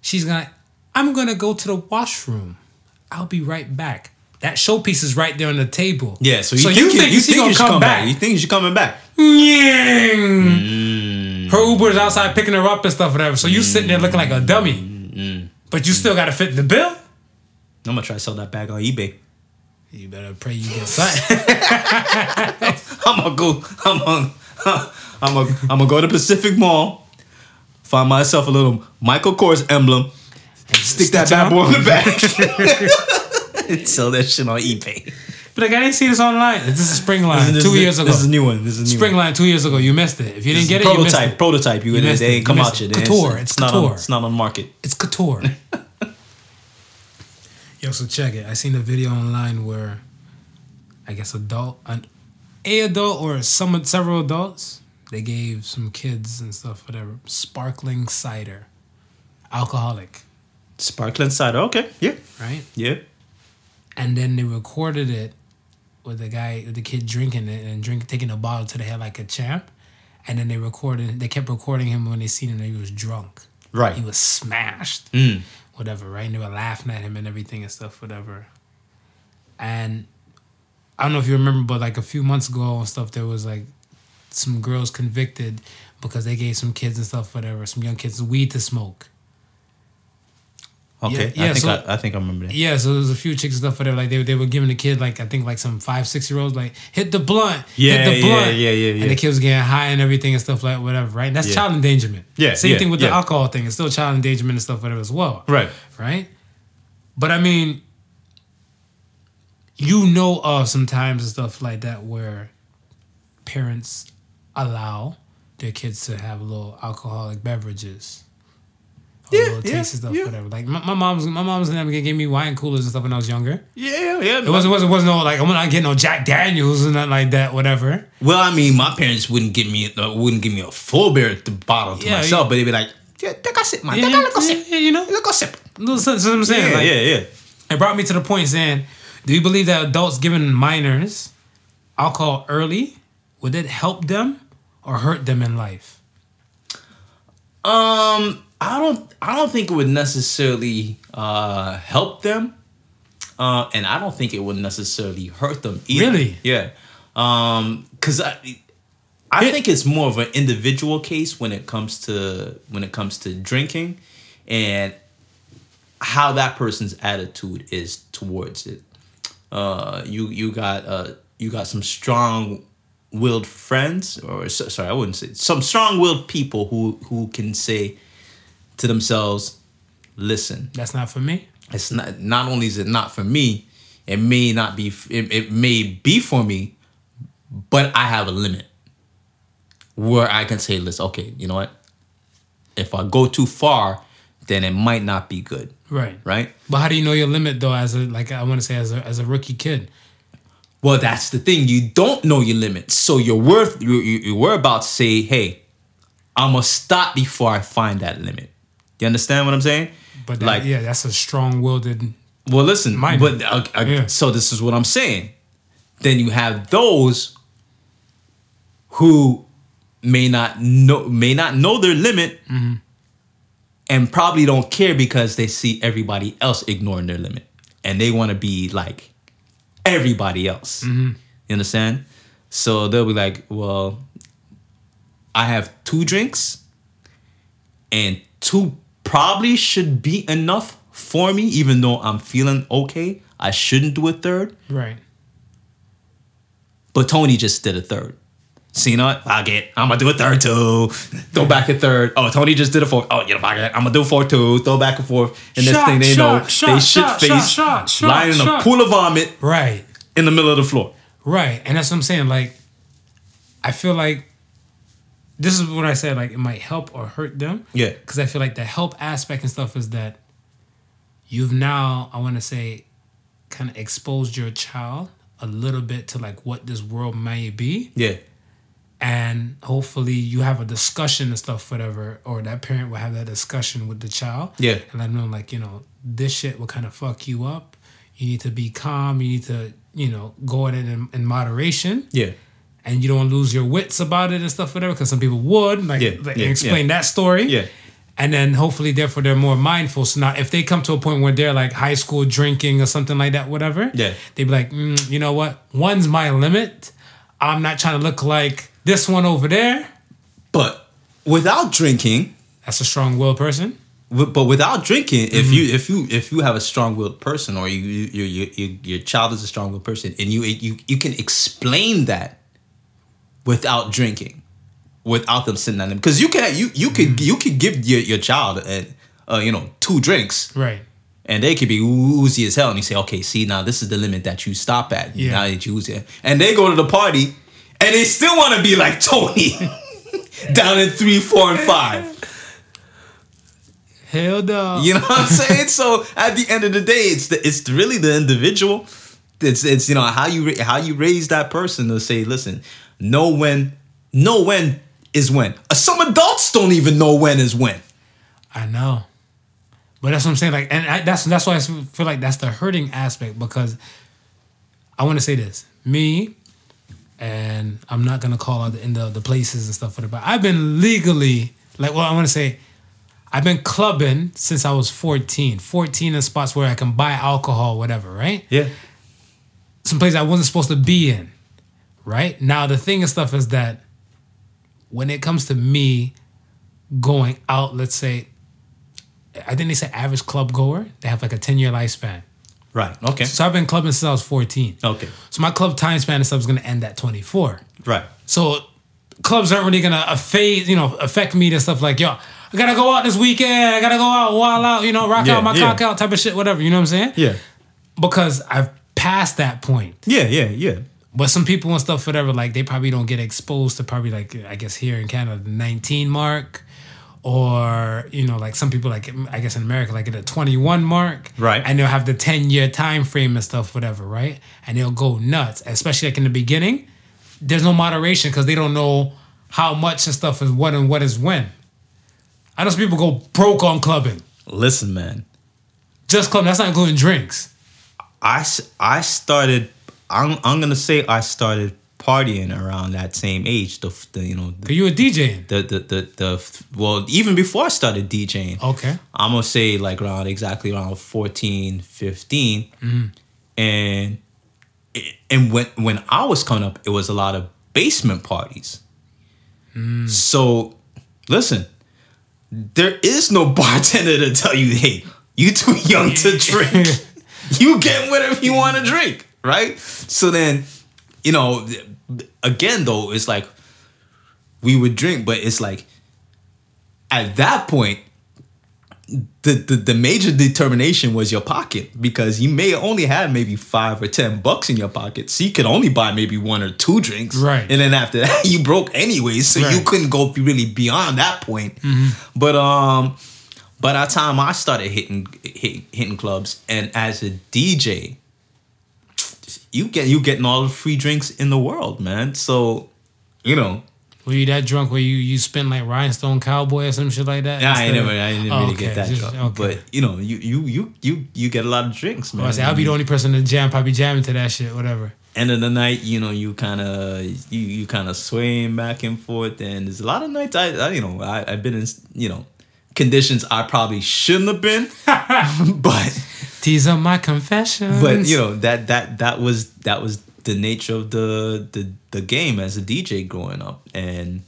She's gonna, I'm gonna go to the washroom. I'll be right back. That showpiece is right there on the table.
Yeah. So you think you, you,
she
think
gonna
you come back. You think you should coming back.
Nyang. Mm. Her Uber is outside picking her up and stuff, whatever. So you mm. sitting there looking like a dummy, mm. but you still got to fit the bill.
I'm gonna try to sell that bag on eBay.
You better pray you get something. *laughs*
I'm gonna go. I'm gonna. *laughs* I'm gonna. I'm gonna go to Pacific Mall. Find myself a little Michael Kors emblem. Stick that bad boy
on
the back. *laughs* *laughs* sell that shit on eBay.
but like I didn't see this online. This is Spring Line
This
two years ago.
This is a new one. This is a new
Spring
one.
Line two years ago. You missed it. If you didn't get it, you missed
prototype.
it.
Prototype. You,
You
they,
missed
they
it.
ain't come out yet.
Couture.
It's,
It's
not on.
couture.
It's not on market.
It's couture. *laughs* Yo, so check it. I seen a video online where, I guess adult, an a adult or some several adults, they gave some kids and stuff, whatever, sparkling cider, alcoholic,
Sparkling cider. Okay. Yeah.
right?
Yeah.
And then they recorded it with the guy, with the kid drinking it and drink, taking a bottle to the head like a champ. And then they recorded, they kept recording him when they seen him. He was drunk.
Right.
He was smashed.
Mm.
whatever, right? And they were laughing at him and everything and stuff, whatever. And I don't know if you remember, but like a few months ago and stuff, there was like some girls convicted because they gave some kids and stuff, whatever, some young kids weed to smoke.
Okay.
Yeah,
I think
so-
I, I think I remember that.
Yeah, so there was a few chicks and stuff, for whatever. Like they, they were giving the kid like I think like some five six year olds like hit the blunt,
Yeah,
hit the
yeah,
blunt,
yeah, yeah, yeah.
and the kid was getting high and everything and stuff like whatever, right? And that's
Yeah.
child endangerment.
Yeah,
same
yeah,
thing with the alcohol thing. It's still child endangerment and stuff whatever as well.
Right.
right? But I mean, you know of sometimes and stuff like that where parents allow their kids to have little alcoholic beverages
Yeah,
little
yeah,
taste and stuff,
yeah.
whatever. Like my, my mom's, my mom's never gave me wine coolers and stuff when I was younger.
Yeah, yeah.
It wasn't, wasn't, wasn't no like I'm not getting no Jack Daniels and nothing like that, whatever.
Well, I mean, my parents wouldn't give me uh, wouldn't give me a full beer to bottle to
Yeah,
myself,
yeah.
but they'd be like, "Yeah, take a sip, man.
Yeah,
take a little
yeah,
sip.
yeah, you know.
little sip."
Little sense, that's what I'm saying.
Yeah,
like,
yeah, yeah.
It brought me to the point saying, do you believe that adults giving minors alcohol early would it help them or hurt them in life?
Um, I don't, I don't think it would necessarily uh, help them, uh, and I don't think it would necessarily hurt them either.
Really?
Yeah. Um, because I, I think it's more of an individual case when it comes to when it comes to drinking, and how that person's attitude is towards it. Uh, you you got uh you got some strong willed friends or sorry I wouldn't say some strong willed people who who can say to themselves, listen,
That's not for me.
it's not not only is it not for me, it may not be it, it may be for me, but I have a limit where I can say, listen, okay, you know what? If I go too far, then it might not be good,
Right.
right?
But how do you know your limit though? As a like I want to say as a as a rookie kid.
Well, that's the thing. You don't know your limits, so you're worth you you you were about to say, "Hey, I'm gonna stop before I find that limit." You understand what I'm saying?
But that,
like,
yeah, that's a strong-willed.
well, listen,
Mine.
but uh, uh,
Yeah.
so this is what I'm saying. Then you have those who may not know may not know their limit,
Mm-hmm.
and probably don't care because they see everybody else ignoring their limit, and they want to be like everybody else.
Mm-hmm.
You understand? So they'll be like, well, I have two drinks, and two probably should be enough for me, even though I'm feeling okay. I shouldn't do a third,
Right.
but Tony just did a third. So you know what? Fuck it. I'm gonna do a third too. *laughs* Throw back a third. Oh, Tony just did a fourth. Oh, you know, fuck it. I'm gonna do four two. Throw back and forth. And this
Shot,
thing they
shot,
know,
shot,
they shit face,
shot, shot,
lying in a pool of vomit
Right.
in the middle of the floor.
Right. And that's what I'm saying. Like, I feel like this is what I said. Like, it might help or hurt them.
Yeah.
Because I feel like the help aspect and stuff is that you've now, I want to say, kind of exposed your child a little bit to like what this world may be.
Yeah.
And hopefully you have a discussion and stuff, whatever, or that parent will have that discussion with the child.
Yeah.
And let them know, like, you know, this shit will kind of fuck you up. You need to be calm. You need to, you know, go at it in, in moderation.
Yeah.
And you don't lose your wits about it and stuff, whatever, because some people would. Like,
Yeah,
like,
yeah,
explain that story.
Yeah.
And then hopefully, therefore, they're more mindful. So now, if they come to a point where they're like high school drinking or something like that, whatever,
Yeah.
they'd be like, mm, you know what? One's my limit. I'm not trying to look like this one over there.
But without drinking,
That's a strong willed person.
but without drinking, if
Mm-hmm.
you if you if you have a strong willed person or you you, you, you your child is a strong willed person and you you you can explain that without drinking, without them sitting on them because you can you you could
Mm-hmm.
you could give your your child a, uh you know two drinks
Right.
and they could be woozy as hell and you say okay see now this is the limit that you stop at
Yeah.
now that you use it and they go to the party and they still want to be like Tony *laughs* down in three four and five.
Hell no.
You know what I'm saying? so at the end of the day, it's the, it's really the individual. It's it's you know how you how you raise that person to say, listen, know when, know when is when. Uh, Some adults don't even know when is when.
I know. But that's what I'm saying. Like, and I, that's that's why I feel like that's the hurting aspect because I want to say this. Me, and I'm not gonna call out the, in the the places and stuff for it, but I've been legally like, well, I want to say, I've been clubbing since I was 14. 14 in spots where I can buy alcohol, whatever, right?
Yeah.
some place I wasn't supposed to be in. Right? Now the thing and stuff is that when it comes to me going out, let's say I think they say average club goer, they have like a 10 year lifespan.
Right. Okay.
So I've been clubbing since I was 14.
Okay.
So my club time span and stuff is gonna end at 24.
Right.
So clubs aren't really gonna affect, you know, affect me and stuff like, yo, I gotta go out this weekend, I gotta go out, wild out, you know, rock
Yeah,
out my
yeah.
cock out type of shit, whatever, you know what I'm saying?
Yeah.
Because I've passed that point.
Yeah. Yeah. Yeah.
But some people and stuff, whatever, like they probably don't get exposed to probably like I guess here in Canada, the 19 mark or you know, like some people like I guess in America, like at a 21 mark,
Right.
And they'll have the 10 year time frame and stuff, whatever, right? And they'll go nuts, especially like in the beginning. There's no moderation because they don't know how much and stuff is what and what is when. I know some people go broke on clubbing,
Listen, man.
just clubbing. That's not including drinks.
I I started I'm, I'm gonna say I started partying around that same age the, the you know the,
you were DJing.
the, the the the well even before I started DJing
Okay.
I'm gonna say like around exactly around 14 15
Mm-hmm.
and and when when I was coming up it was a lot of basement parties
Mm.
so listen there is no *laughs* bartender to tell you hey you too young to *laughs* drink you get whatever you want to drink, right? So then, you know, again though, it's like we would drink, but it's like at that point, the, the the major determination was your pocket because you may only have maybe five or ten bucks in your pocket, so you could only buy maybe one or two drinks,
Right.
And then after that, *laughs* you broke anyways, so you couldn't go really beyond that point. But um, by that time I started hitting hit, hitting clubs, and as a DJ, you get you getting all the free drinks in the world, man. So, you know,
Were you that drunk where you you spent like Rhinestone Cowboy or some shit like that?
yeah, I never, I didn't
Oh,
really
okay,
get that
just-
drunk,
okay.
but you know, you you you you you get a lot of drinks, oh, man.
I say I'll be the only person to jam, probably jamming to that shit, whatever.
End of the night, you know, you kind of you you kind of swaying back and forth, and there's a lot of nights I, I you know I I've been in you know conditions I probably shouldn't have been, *laughs* but.
These are my confessions.
but you know that that that was that was the nature of the the the game as a DJ growing up, and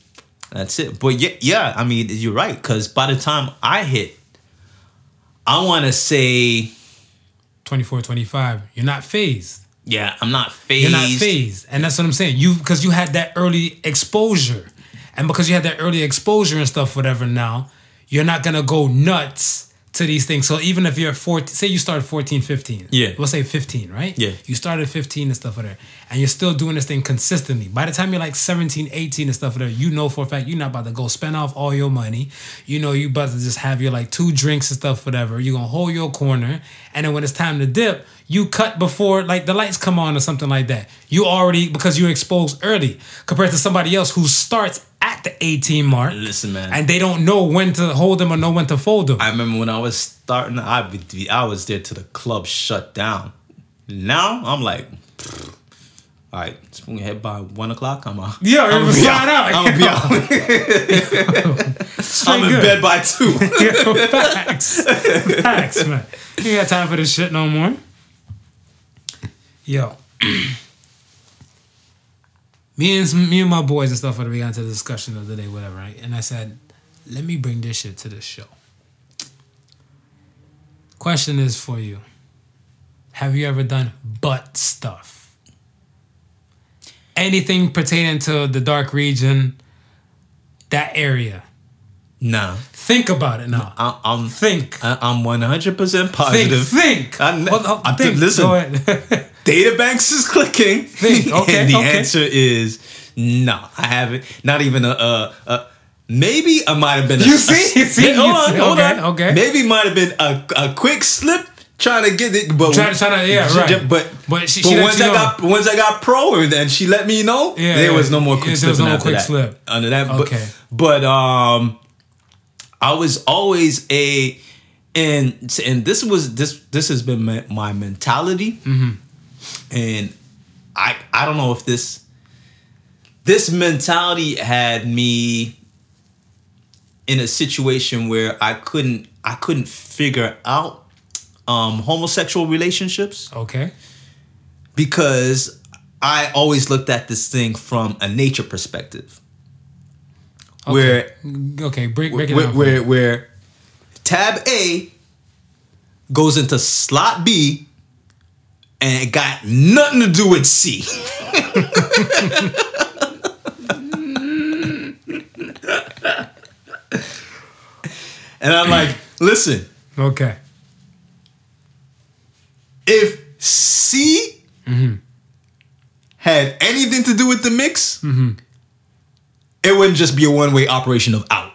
that's it. But yeah, yeah, I mean you're right because by the time I hit, I want to say
24, 25, you're not phased.
yeah, I'm not phased.
You're not phased, and that's what I'm saying. You because you had that early exposure, and because you had that early exposure and stuff, whatever. Now you're not gonna go nuts to these things. So even if you're 14, say you started 14, 15.
Yeah.
We'll say 15, right?
Yeah.
You started 15 and stuff like that. and you're still doing this thing consistently. By the time you're like 17, 18 and stuff like that, you know for a fact you're not about to go spend off all your money. You know you about to just have your like two drinks and stuff whatever. You're gonna hold your corner, and then when it's time to dip, you cut before like the lights come on or something like that. You already because you're exposed early compared to somebody else who starts at the 18 mark.
Listen, man.
And they don't know when to hold them or know when to fold them.
I remember when I was starting, I I was there till the club shut down. Now I'm like, all right, spoon head by one o'clock. I'm out.
Yeah,
I'm
it was slide out.
I'm gonna be *laughs* out. I'm in
good.
bed by two. *laughs*
Yo, facts. Facts, man. You ain't got time for this shit no more. Yo. *clears throat* me and me and my boys and stuff, we got into the discussion the other day, whatever, right? And I said, let me bring this shit to the show. Question is for you. Have you ever done butt stuff? Anything pertaining to the dark region, that area.
nah,
Think about it now.
I, I'm
Think.
I, I'm 100 percent positive.
think.
I ne-
Well,
I
think.
listen.
Go ahead. *laughs*
Databanks is clicking.
Think, *laughs* okay,
and the
okay.
answer is no. I haven't. Not even a. a, a maybe I might have been. A,
You see?
a- *laughs*
See?
hold
You
on,
see?
hold
Okay,
on.
okay.
Maybe might have been a, a quick slip trying to get it, but
Trying to- trying to- yeah, right.
But
But she- she let
once I
know.
got once I got pro and then she let me know,
Yeah,
there
yeah.
was no more quick
Yeah, there
slip.
was no quick
that.
slip.
under that.
Okay.
But, but um, I was always a. And and this was this this has been my, my mentality,
Mm-hmm.
and I I don't know if this this mentality had me in a situation where I couldn't I couldn't figure out um, homosexual relationships
okay.
because I always looked at this thing from a nature perspective, where
Okay. Okay. Break, break it
where,
down.
where where tab A goes into slot B and it got nothing to do with C. *laughs* and I'm like, listen,
Okay.
If C had anything to do with the mix, it wouldn't just be a one way operation of out.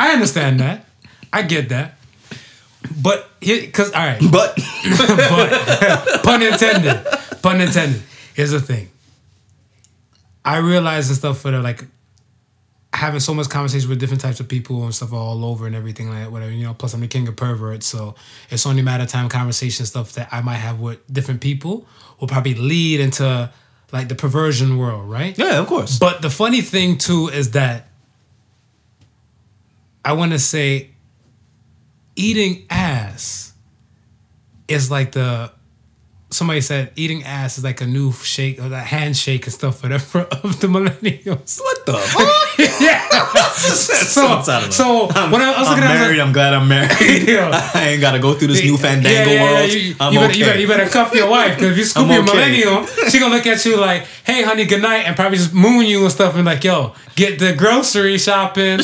I understand that. I get that. But here, because all right,
But *laughs*
but pun intended. Pun intended. Here's the thing. I realize and stuff for the like having so much conversation with different types of people and stuff all over and everything like that, whatever, you know, plus I'm the king of perverts, so it's only a matter of time conversation stuff that I might have with different people will probably lead into like the perversion world, right?
yeah, of course.
But the funny thing too is that I want to say eating ass is like the somebody said eating ass is like a new shake or that handshake and stuff whatever of the millennials. *laughs*
what the *laughs* fuck?
yeah. so so when I was
I'm
looking at it, I was
married.
like,
I'm glad I'm married. *laughs*
Yeah.
I ain't gotta go through this new fandango
Yeah, yeah,
world.
You,
I'm
you better,
okay.
you, better, you better cuff your wife because if you scoop
I'm
your
okay.
millennial, she gonna look at you like, "Hey, honey, good night," and probably just moon you and stuff, and like, "Yo, get the grocery shopping."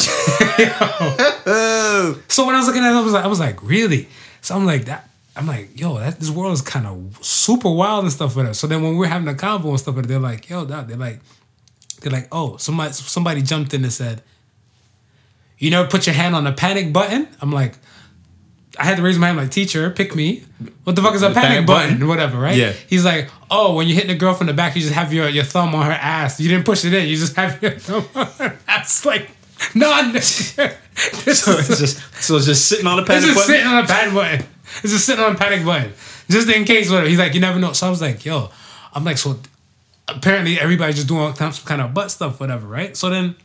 So when I was looking at it, I was like, I was like, really? So I'm like that. I'm like, yo, that this world is kind of super wild and stuff with us. So then when we're having a convo and stuff they're like, yo, dog, they're like, they're like, oh, somebody somebody jumped in and said, you never put your hand on the panic button. I'm like, I had to raise my hand like, teacher, pick me. What the fuck is a panic,
panic
button?
button?
Whatever, right?
Yeah.
He's like, oh, when you hit the girl from the back, you just have your, your thumb on her ass. You didn't push it in. You just have your thumb on her ass. *laughs* Like, no, *laughs*
So it's just so it's just sitting on
it's
panic
just
button.
sitting on a panic button. It's *laughs* just sitting on a panic button. Just in case, whatever. He's like, you never know. So I was like, yo, I'm like, so apparently everybody's just doing some kind of butt stuff, whatever, right? So then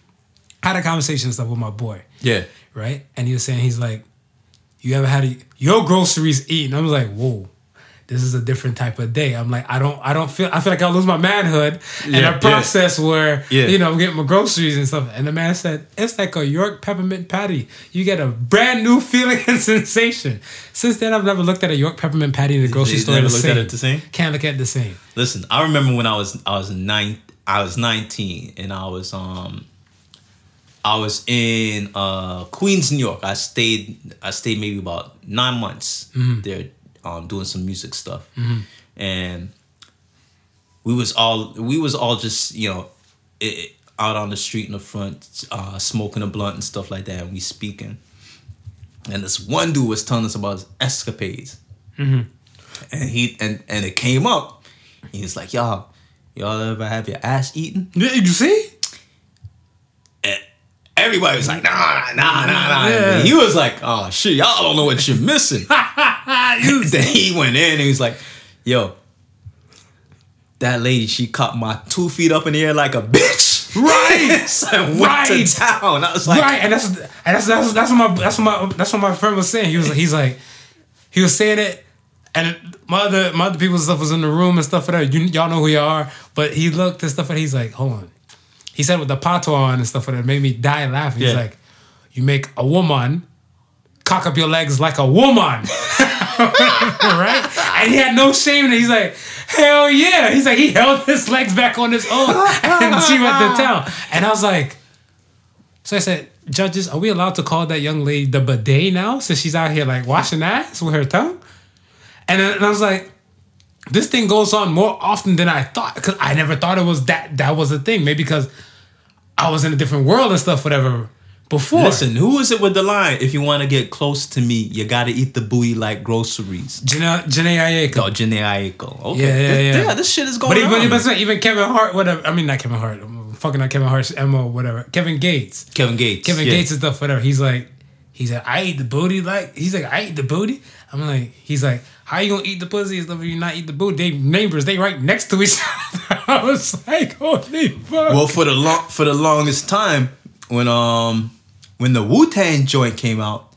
I had a conversation and stuff with my boy,
Yeah.
right? And he was saying, he's like, you ever had a, your groceries eaten? I was like, whoa. This is a different type of day. I'm like, I don't, I don't feel, I feel like I'll lose my manhood in
Yeah,
a
yeah.
process where,
Yeah.
you know, I'm getting my groceries and stuff. And the man said, it's like a York peppermint patty. You get a brand new feeling *laughs* and sensation. Since then, I've never looked at a York peppermint patty in the grocery
you
store
never
the
looked
same.
at it the same?
Can't look at it the same.
Listen, I remember when I was I was nine I was 19 and I was um I was in uh Queens, New York. I stayed I stayed maybe about 9 months there um doing some music stuff. And we was all we was all just, you know, i out on the street in the front uh smoking a blunt and stuff like that and we speaking. And this one dude was telling us about his escapades and he and and it came up. He was like, "Y'all, y'all ever have your ass eaten?"
You see?
Everybody was like, "Nah, nah, nah, nah."
Yeah.
He was like, "Oh shit, y'all don't know what you're missing." *laughs* *laughs* then he went in and he was like, "Yo, that lady, she caught my two feet up in the air like a bitch." *laughs*
Right.
so I went
Right.
to town. I was like,
right, and that's and that's that's that's what my that's what my that's what my friend was saying. He was he's like he was saying it, and my other my other people's stuff was in the room and stuff like that. You y'all know who you are, but he looked and stuff and he's like, hold on. He said with the patois on and stuff like that, it made me die laughing. He's
Yeah.
like, you make a woman cock up your legs like a woman. *laughs* right? And he had no shame in it. He's like, hell yeah. He's like, he held his legs back on his own *laughs* and she went to town. And I was like, so I said, judges, are we allowed to call that young lady the bidet now since she's out here like washing ass with her tongue? And, and I was like, this thing goes on more often than I thought because I never thought it was that that was a thing. Maybe because I was in a different world and stuff, whatever. Before,
Listen, who is it with the line? If you want to get close to me, you gotta eat the booty like groceries.
Jhené Jhené Aiko.
Oh, Jhené Aiko. Okay.
Yeah, yeah,
This-
yeah.
This shit is going
But even,
on.
even, even Kevin Hart, whatever. I mean, not Kevin Hart. I'm fucking not Kevin Hart's Emma, whatever. Kevin Gates.
Kevin Gates.
Kevin
yeah.
Gates and stuff, whatever. He's like, he's like, I eat the booty. Like, he's like, I eat the booty. I'm like, he's like, how you gonna eat the pussy and stuff if you not eat the booty? They neighbors, they right next to each *laughs* other. I was like, holy fuck.
Well, for the long for the longest time, when um when the Wu Tang joint came out,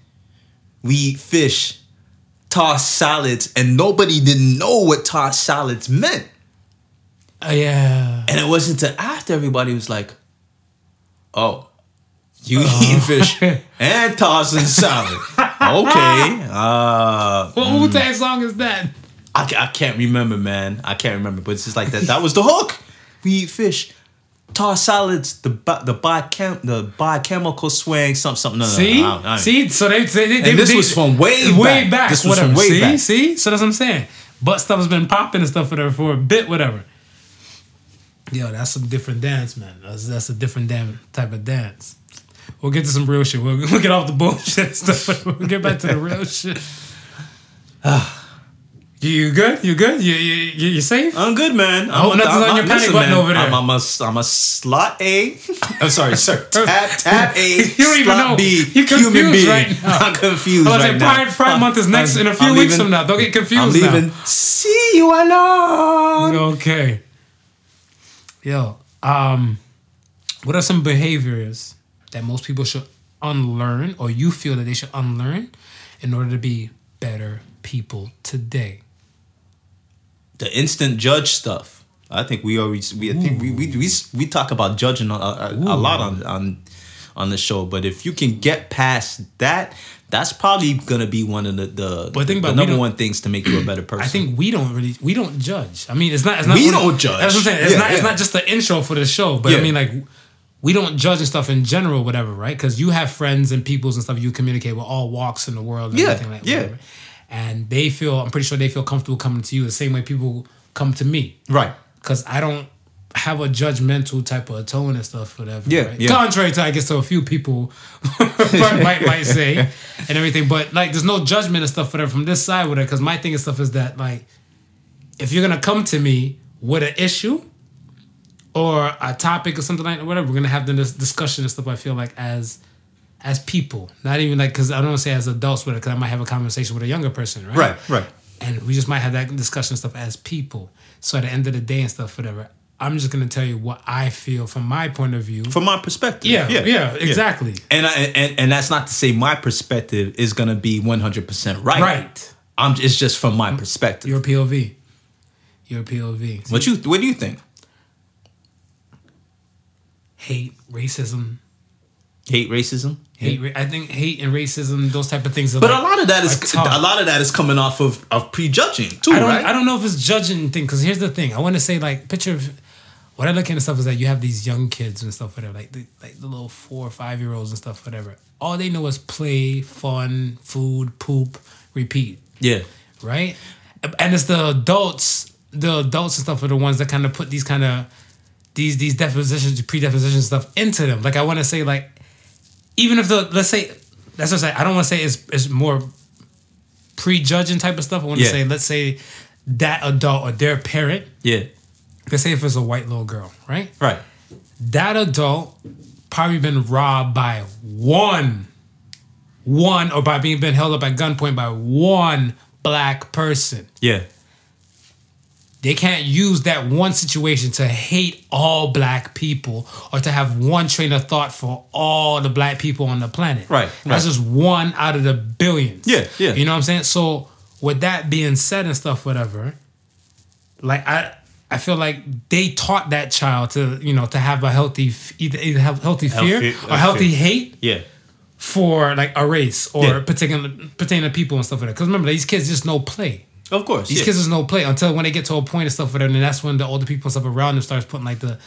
we eat fish, tossed salads, and nobody didn't know what tossed salads meant.
Uh, yeah.
And it wasn't until after everybody was like, "Oh, you eating fish *laughs* and tossing salad? Okay, *laughs* uh,
What Wu Tang song is that?
I, I can't remember, man. I can't remember, but it's just like that. That was the hook. We eat fish, toss salads, the the biochem the biochemical swing, something something. No, no,
See,
no, I I
see. So they, they, they,
And this
they-
was from way
way
back.
back.
This was
whatever.
from way
see,
back.
see. See, so that's what I'm saying. Butt stuff has been popping and stuff whatever for a bit, whatever. Yo, that's some different dance, man. That's that's a different damn type of dance. We'll get to some real shit. We'll, we'll get off the bullshit *laughs* stuff. We'll get back to the real shit. *sighs* you, you good? You good? You you you, you safe?
I'm good, man.
hope
I'm,
nothing's on your panic
listen,
button
man,
over there.
I'm, I'm a I'm a slot A. I'm sorry, sir. *laughs* Tab tab A. *laughs*
You don't even know.
B.
You're
human
confused
being.
right now.
I'm confused
I was
right
like,
now.
Pride, Pride Month is next in a few
I'm
weeks
leaving-
from now. Don't get confused
I'm
now.
leaving. See you alone.
Okay. Yo, um, what are some behaviors that most people should unlearn, or you feel that they should unlearn, in order to be better people today?
The instant judge stuff. I think we always we I think we, we we we talk about judging a, a, a lot on on on the show, but if you can get past that, that's probably gonna be one of the the,
But think about- we
number one things to make you a better person.
I think we don't really we don't judge. I mean, it's not. It's not
We don't judge.
That's what I'm saying. It's
Yeah,
not. It's not just the intro for the show, but I mean, like, we don't judge and stuff in general, whatever, right? Because you have friends and peoples and stuff you communicate with all walks in the world, and
Yeah,
everything like
yeah.
whatever. And they feel, I'm pretty sure they feel comfortable coming to you the same way people come to me,
right.
because I don't have a judgmental type of tone and stuff, whatever.
Yeah,
right?
yeah.
Contrary to I guess to a few people *laughs* might might *laughs* say and everything, but like there's no judgment and stuff whatever from this side with it. Because my thing and stuff is that like if you're gonna come to me with an issue or a topic or something like that, whatever, we're gonna have the discussion and stuff. I feel like as as people, not even like because I don't want to say as adults with it, because I might have a conversation with a younger person, right?
Right, right.
and we just might have that discussion and stuff as people. So at the end of the day and stuff, whatever, I'm just gonna tell you what I feel from my point of view.
From my perspective.
yeah, yeah, exactly.
And, I, and and that's not to say my perspective is gonna be one hundred percent right.
Right.
I'm. It's just from my perspective.
Your POV. Your POV.
what you What do you think?
Hate, racism.
Hate racism.
Hate, ra- I think hate and racism, those type of things. Are
But
like-
a lot of that is a lot of that is coming off of of prejudging too,
I don't,
right?
I don't know if it's judging thing because here's the thing. I want to say like picture of what I look at and stuff is that you have these young kids and stuff whatever like the, like the little four or five year olds and stuff whatever. All they know is play, fun, food, poop, repeat.
yeah.
right? And it's the adults, the adults and stuff are the ones that kind of put these kind of these these depositions, predeposition stuff into them. Like I want to say, like even if the let's say that's what I say. I don't want to say it's it's more prejudging type of stuff. I want to
Yeah.
say let's say that adult or their parent.
Yeah.
Let's say if it's a white little girl, right?
Right.
That adult probably been robbed by one, one, or by being been held up at gunpoint by one black person
Yeah.
They can't use that one situation to hate all black people or to have one train of thought for all the black people on the planet.
Right,
That's just one out of the billions.
Yeah, yeah.
You know what I'm saying? So with that being said and stuff, whatever, like I I feel like they taught that child to, you know, to have a healthy either, either have healthy fear
Healthy-
or healthy
fear.
hate
Yeah.
for like a race or
Yeah.
particular pertaining to people and stuff like that. Because remember, these kids just know play.
Of course.
These
yeah.
kids is no play until when they get to a point and stuff whatever, and that's when the older people and stuff around them starts putting like the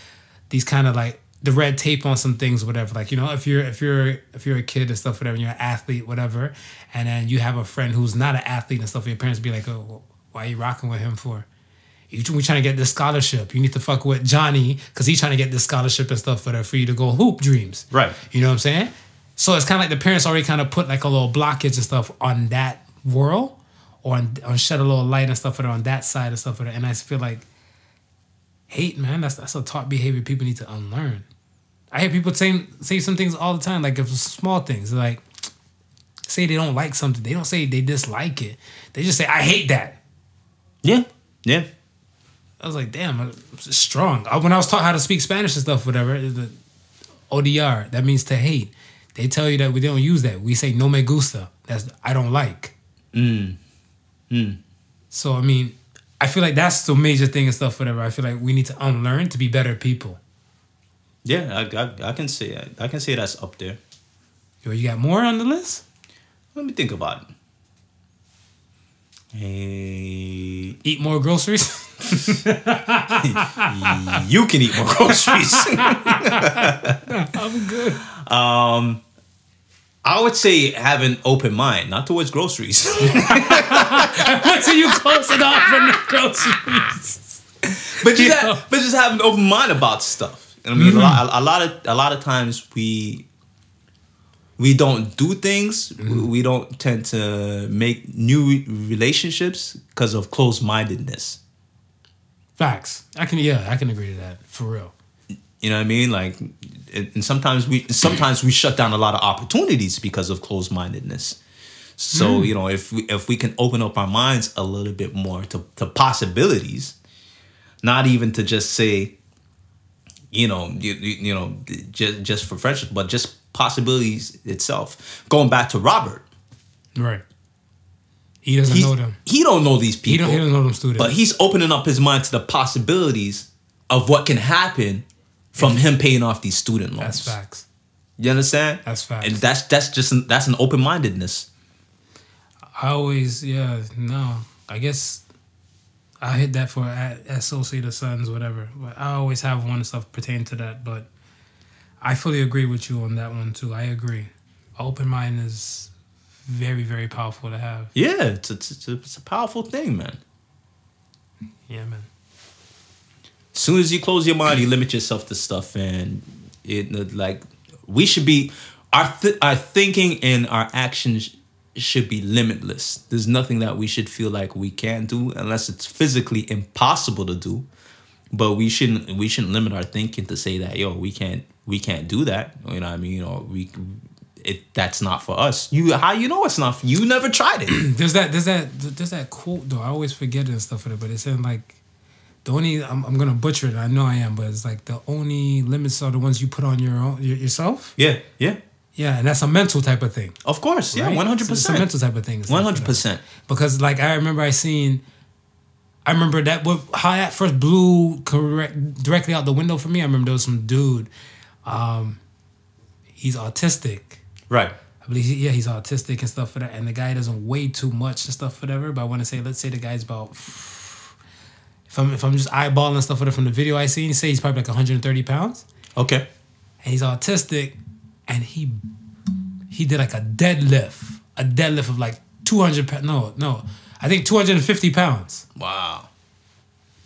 these kind of like the red tape on some things, whatever. Like you know, if you're if you're if you're a kid and stuff, whatever, and you're an athlete, whatever, and then you have a friend who's not an athlete and stuff, your parents be like, "Oh, why are you rocking with him for?" You, we trying to get this scholarship. You need to fuck with Johnny because he's trying to get this scholarship and stuff whatever for you to go hoop dreams.
Right.
You know what I'm saying? So it's kind of like the parents already kind of put like a little blockage and stuff on that world, or on, on shed a little light and stuff on that side and stuff. And I feel like hate, man. That's that's a taught behavior people need to unlearn. I hear people say say some things all the time, like if small things, like say they don't like something. They don't say they dislike it. They just say I hate that.
Yeah. Yeah.
I was like, damn, it's strong. Uh, When I was taught how to speak Spanish and stuff, whatever, the odiar, that means to hate. They tell you that we don't use that. We say no me gusta. That's I don't like.
Mm. Mm.
So I mean, I feel like that's the major thing and stuff, whatever. I feel like we need to unlearn to be better people.
Yeah. I, I, I can say I can say that's up there.
Yo, you got more on the list?
Let me think about it. Hey,
Eat more groceries. *laughs*
you can eat more groceries. *laughs*
I'm good.
um, I would say have an open mind, not towards groceries. *laughs* *laughs*
Until you close off from the groceries.
but just have, but just have an open mind about stuff. I mean,
Mm-hmm.
a, lot, a lot of a lot of times we we don't do things. We don't tend to make new relationships because of closed mindedness.
Facts. I can yeah, I can agree to that for real.
You know what I mean? Like, and sometimes we sometimes we shut down a lot of opportunities because of closed mindedness. So mm. you know, if we if we can open up our minds a little bit more to to possibilities, not even to just say, you know, you, you, know, just just for friendship, but just possibilities itself. Going back to Robert,
Right. He doesn't
he,
know them.
he don't know these
He
people.
don't he doesn't know them students.
But he's opening up his mind to the possibilities of what can happen from him paying off these student loans.
That's facts.
You understand?
That's facts.
And that's that's just an, that's an open mindedness.
I always, yeah, no. I guess I hit that for a- Associated Sons, whatever. But I always have one stuff pertaining to that. But I fully agree with you on that one too. I agree. Open mind is very, very powerful to have.
Yeah, it's a, it's a, it's a powerful thing, man.
Yeah, man.
As soon as you close your mind, you limit yourself to stuff, and it like we should be our th- our thinking and our actions should be limitless. There's nothing that we should feel like we can't do unless it's physically impossible to do. But we shouldn't we shouldn't limit our thinking to say that yo we can't we can't do that. You know what I mean? Or we it that's not for us. You how you know it's not for you? Never tried it. *clears throat*
There's that. There's that. There's that quote though. I always forget it and stuff. For it, but it's in like the only. I'm, I'm gonna butcher it. I know I am, but it's like the only limits are the ones you put on your own yourself.
yeah, yeah.
Yeah, and that's a mental type of thing.
Of course, yeah, one hundred
It's- It's a
percent,
mental type of thing.
one hundred percent.
Because like I remember I seen, I remember that what how that first blew correct directly out the window for me. I remember there was some dude, um, he's autistic.
Right.
I believe he, yeah he's autistic and stuff for that, and the guy doesn't weigh too much and stuff whatever. But I want to say let's say the guy's about. If I'm if I'm just eyeballing stuff whatever from the video I seen, say he's probably like 130 pounds
Okay.
and he's autistic, and he he did like a deadlift, a deadlift of like two hundred pounds. No, no, I think two hundred and fifty pounds,
Wow.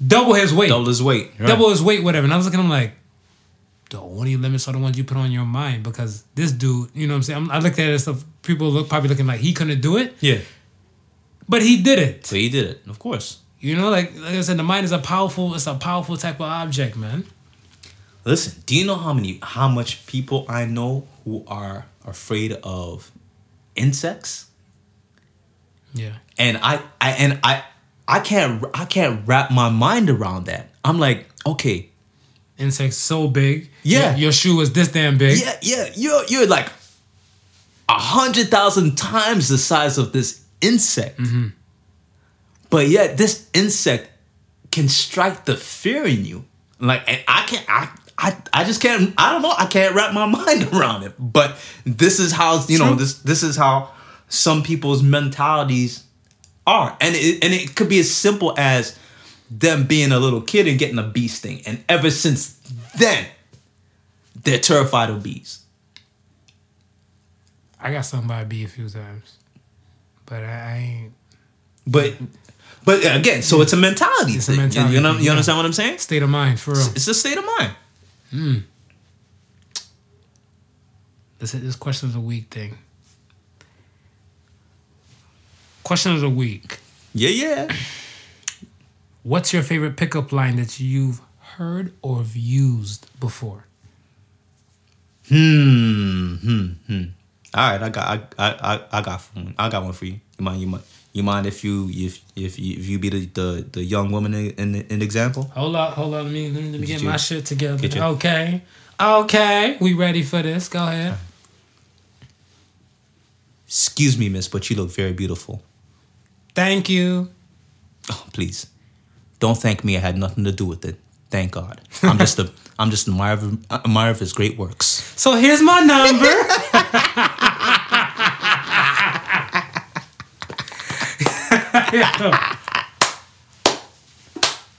double his weight,
Double his weight. Right.
double his weight, whatever. And I was looking, at him like, the only limits are the ones you put on your mind because this dude, you know what I'm saying? I'm, I looked at it and stuff. People look probably looking like he couldn't do it,
Yeah.
but he did it.
So he did it, of course.
You know, like like I said, the mind is a powerful, it's a powerful type of object, man.
Listen, do you know how many how much people I know who are afraid of insects?
Yeah.
And I, I and I I can't I can't wrap my mind around that. I'm like, okay,
Insects so big.
Yeah.
Your, your shoe is this damn big.
yeah, yeah, you're you're like a hundred thousand times the size of this insect. Mm-hmm. But yet this insect can strike the fear in you. Like and I can't I I, I just can't I don't know, I can't wrap my *laughs* mind around it. But this is how you know
True.
this this is how some people's mentalities are. And it and it could be as simple as them being a little kid and getting a bee sting. And ever since then, they're terrified of bees.
I got stung by a bee a few times, but I, I ain't
But but again, so it's a mentality.
It's a
thing.
mentality
You know, you
yeah.
understand what I'm saying?
state of mind for real.
It's a state of mind.
This this question of the week thing. Question of the week.
Yeah, yeah.
What's your favorite pickup line that you've heard or have used before?
Hmm. Hmm. Hmm. All right, I got, I, I, I, I got one. I got one for you. You mind? You mind? You mind if you, if, if you, if you be the, the, the young woman in, in, example?
Hold up, hold up. Let me let me, let me get
you-
my shit together.
your-
okay, okay. We ready for this? Go ahead.
Excuse me, miss, but you look very beautiful.
Thank you.
Oh, please, don't thank me. I had nothing to do with it. Thank God. I'm just a, I'm just an admirer of, admirer of his great works.
So here's my number. *laughs*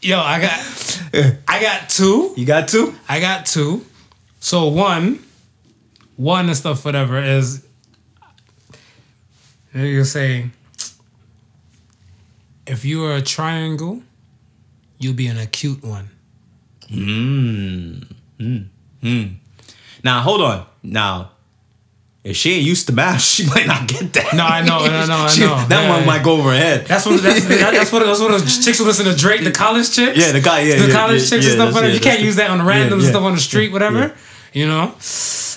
Yo, I got I got two.
You got two?
I got two. So one, one and stuff, whatever, is you're saying if you are a triangle, you'll be an acute one.
Mm. Mm. Mm. Now hold on. Now, if she ain't used to math, *laughs* she might not get that.
No, I know, I know, *laughs* I
She-
know.
That
Yeah,
one
yeah.
might go over her head.
That's what that's, *laughs* that's what that's what those chicks who listen to Drake, the college chicks.
Yeah, the guy- yeah,
the
yeah,
college chicks and stuff. Whatever. you can't use that on random stuff on the street, whatever. You know.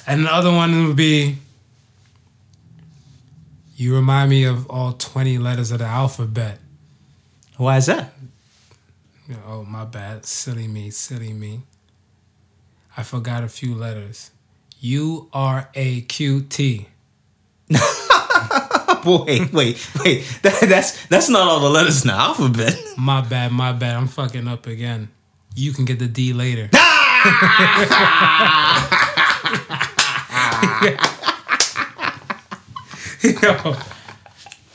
And the other one would be. You remind me of all twenty letters of the alphabet.
Why is that?
Oh my bad, silly me, silly me. I forgot a few letters. U R A Q T. *laughs*
Boy, wait, wait. That, that's that's not all the letters in the alphabet. *laughs*
My bad, my bad. I'm fucking up again. You can get the D later. *laughs* Yo.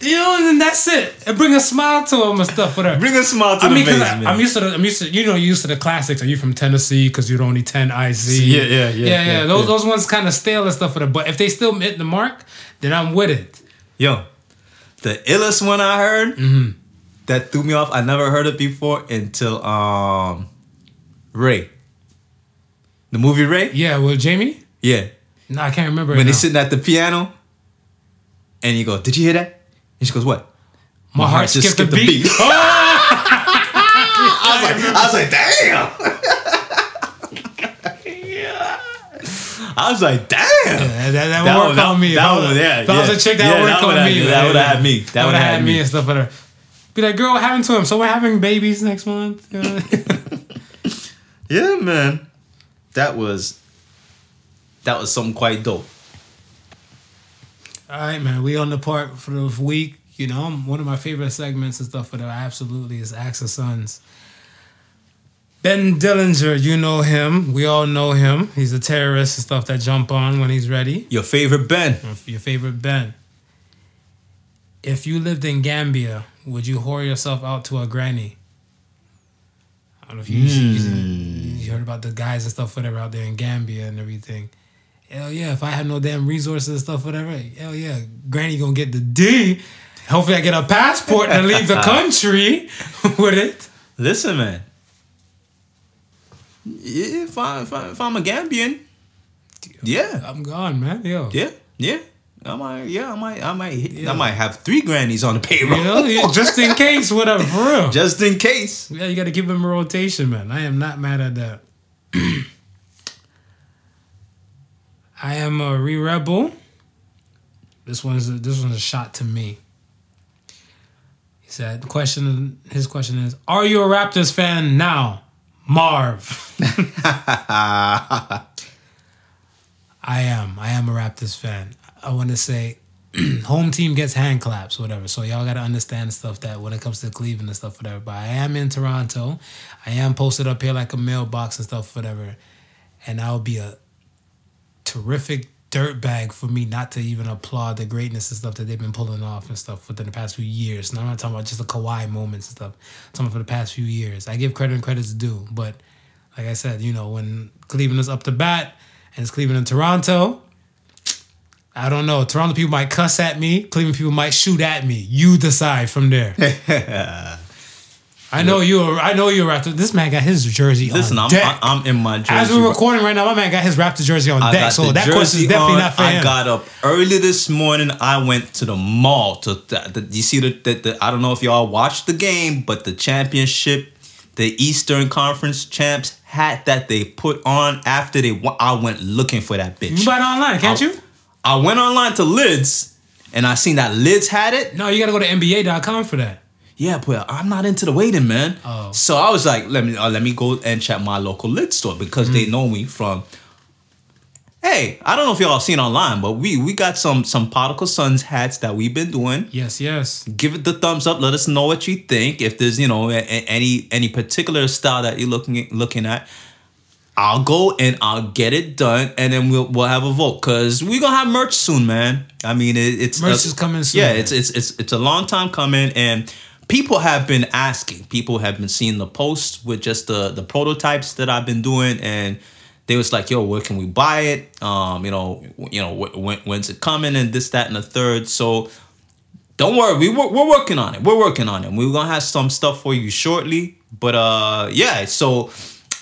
You know, and that's it. And bring a smile to them and stuff. Whatever.
Bring a smile to
I mean,
face,
because
man.
I'm used to the, I'm used to, you know, used to the classics. Are you from Tennessee? Because you're only 10 IC.
Yeah, yeah, yeah,
Yeah,
yeah,
those,
yeah.
those ones kind of stale and stuff. Whatever. But if they still hit the mark, then I'm with it.
Yo, the illest one I heard
Mm-hmm.
that threw me off. I never heard it before until um Ray. The movie Ray.
Yeah, well, Jamie?
Yeah.
No, I can't remember. it
When he's sitting at the piano, and you go, "Did you hear that?" And she goes, "What?"
My, heart, just skipped, a beat. *laughs*
I was like, I was like, damn. *laughs* I was like, damn.
Yeah, that, that,
That
would work on me.
that
If I
one,
was-
yeah,
I was a chick, that
Yeah,
would work on
would've
me.
had- that would've had me. That
That would
would've had
had me
me.
and stuff. Whatever. Be like, girl, what happened to him? So we're having babies next month. Yeah. *laughs*
Yeah, man. That was that was something quite dope.
All right, man. We on the part for the week. You know, one of my favorite segments and stuff. Whatever. Absolutely is Axe of Sons. Ben Dillinger, you know him. We all know him. He's a terrorist and stuff that jump on when he's ready.
Your favorite Ben.
Your favorite Ben. If you lived in Gambia, would you whore yourself out to a granny? I don't know if you, you, you hmm. heard about the guys and stuff, whatever, out there in Gambia and everything. Hell yeah, if I have no damn resources and stuff, whatever, hell yeah, granny gonna get the D. Hopefully I get a passport and leave the *laughs* country *laughs* with it.
Listen, man. Yeah, if, I, if, I, if I'm a Gambian, yeah,
I'm gone, man. Yo.
yeah, yeah. I might, yeah, I might, I might, hit,
Yeah.
I might have three grannies on the payroll,
You know, yeah, just in *laughs* case, whatever, for real.
just in case.
Yeah, you got to keep them in rotation, man. I am not mad at that. *clears throat* I am a re rebel. This one's a, this one's a shot to me. He said, the "Question. His question is: Are you a Raptors fan now, Marv?" *laughs* I am. I am a Raptors fan. I want to say *clears throat* home team gets hand claps, whatever. So y'all gotta understand stuff that when it comes to Cleveland and stuff, whatever. But I am in Toronto. I am posted up here like a mailbox and stuff, whatever. And I'll be a terrific dirtbag for me not to even applaud the greatness and stuff that they've been pulling off and stuff within the past few years. And I'm not talking about just the Kawhi moments and stuff. I'm talking for the past few years. I give credit and credit's due, but like I said, you know, when Cleveland is up to bat and it's Cleveland and Toronto, I don't know. Toronto people might cuss at me. Cleveland people might shoot at me. You decide from there. *laughs* I know you're. I know you're Raptor. This man got his jersey
Listen,
on
I'm,
deck.
I'm in my jersey.
As we're recording right now, my man got his Raptor jersey on
I
deck. So that question is definitely
on.
not for
I
him.
got up early this morning. I went to the mall to. The, the, you see the, the, the I don't know if y'all watched the game, but the championship, the Eastern Conference champs hat that they put on after they. I went looking for that bitch.
you buy it online, can't
I-
you?
I went online to Lids, and I seen that Lids had it.
No, you got to go to NBA.com for that.
Yeah, but I'm not into the waiting, man.
Oh.
So I was like, let me uh, let me go and check my local Lids store because they
Mm.
know me from. Hey, I don't know if y'all seen online, but we we got some some Particle Sons hats that we've been doing.
Yes, yes.
Give it the thumbs up. Let us know what you think. If there's you know a, a- any any particular style that you're looking at, looking at, I'll go and I'll get it done, and then we'll we'll have a vote because we're gonna have merch soon, man. I mean, it, it's
Merch is coming soon.
Yeah, it's it's it's it's a long time coming, and people have been asking. People have been seeing the posts with just the the prototypes that I've been doing, and they was like, "Yo, where can we buy it? Um, you know, you know, when, when's it coming, and this, that, and the third. So don't worry, we we're, we're working on it. We're working on it. We're gonna have some stuff for you shortly. But uh, yeah. So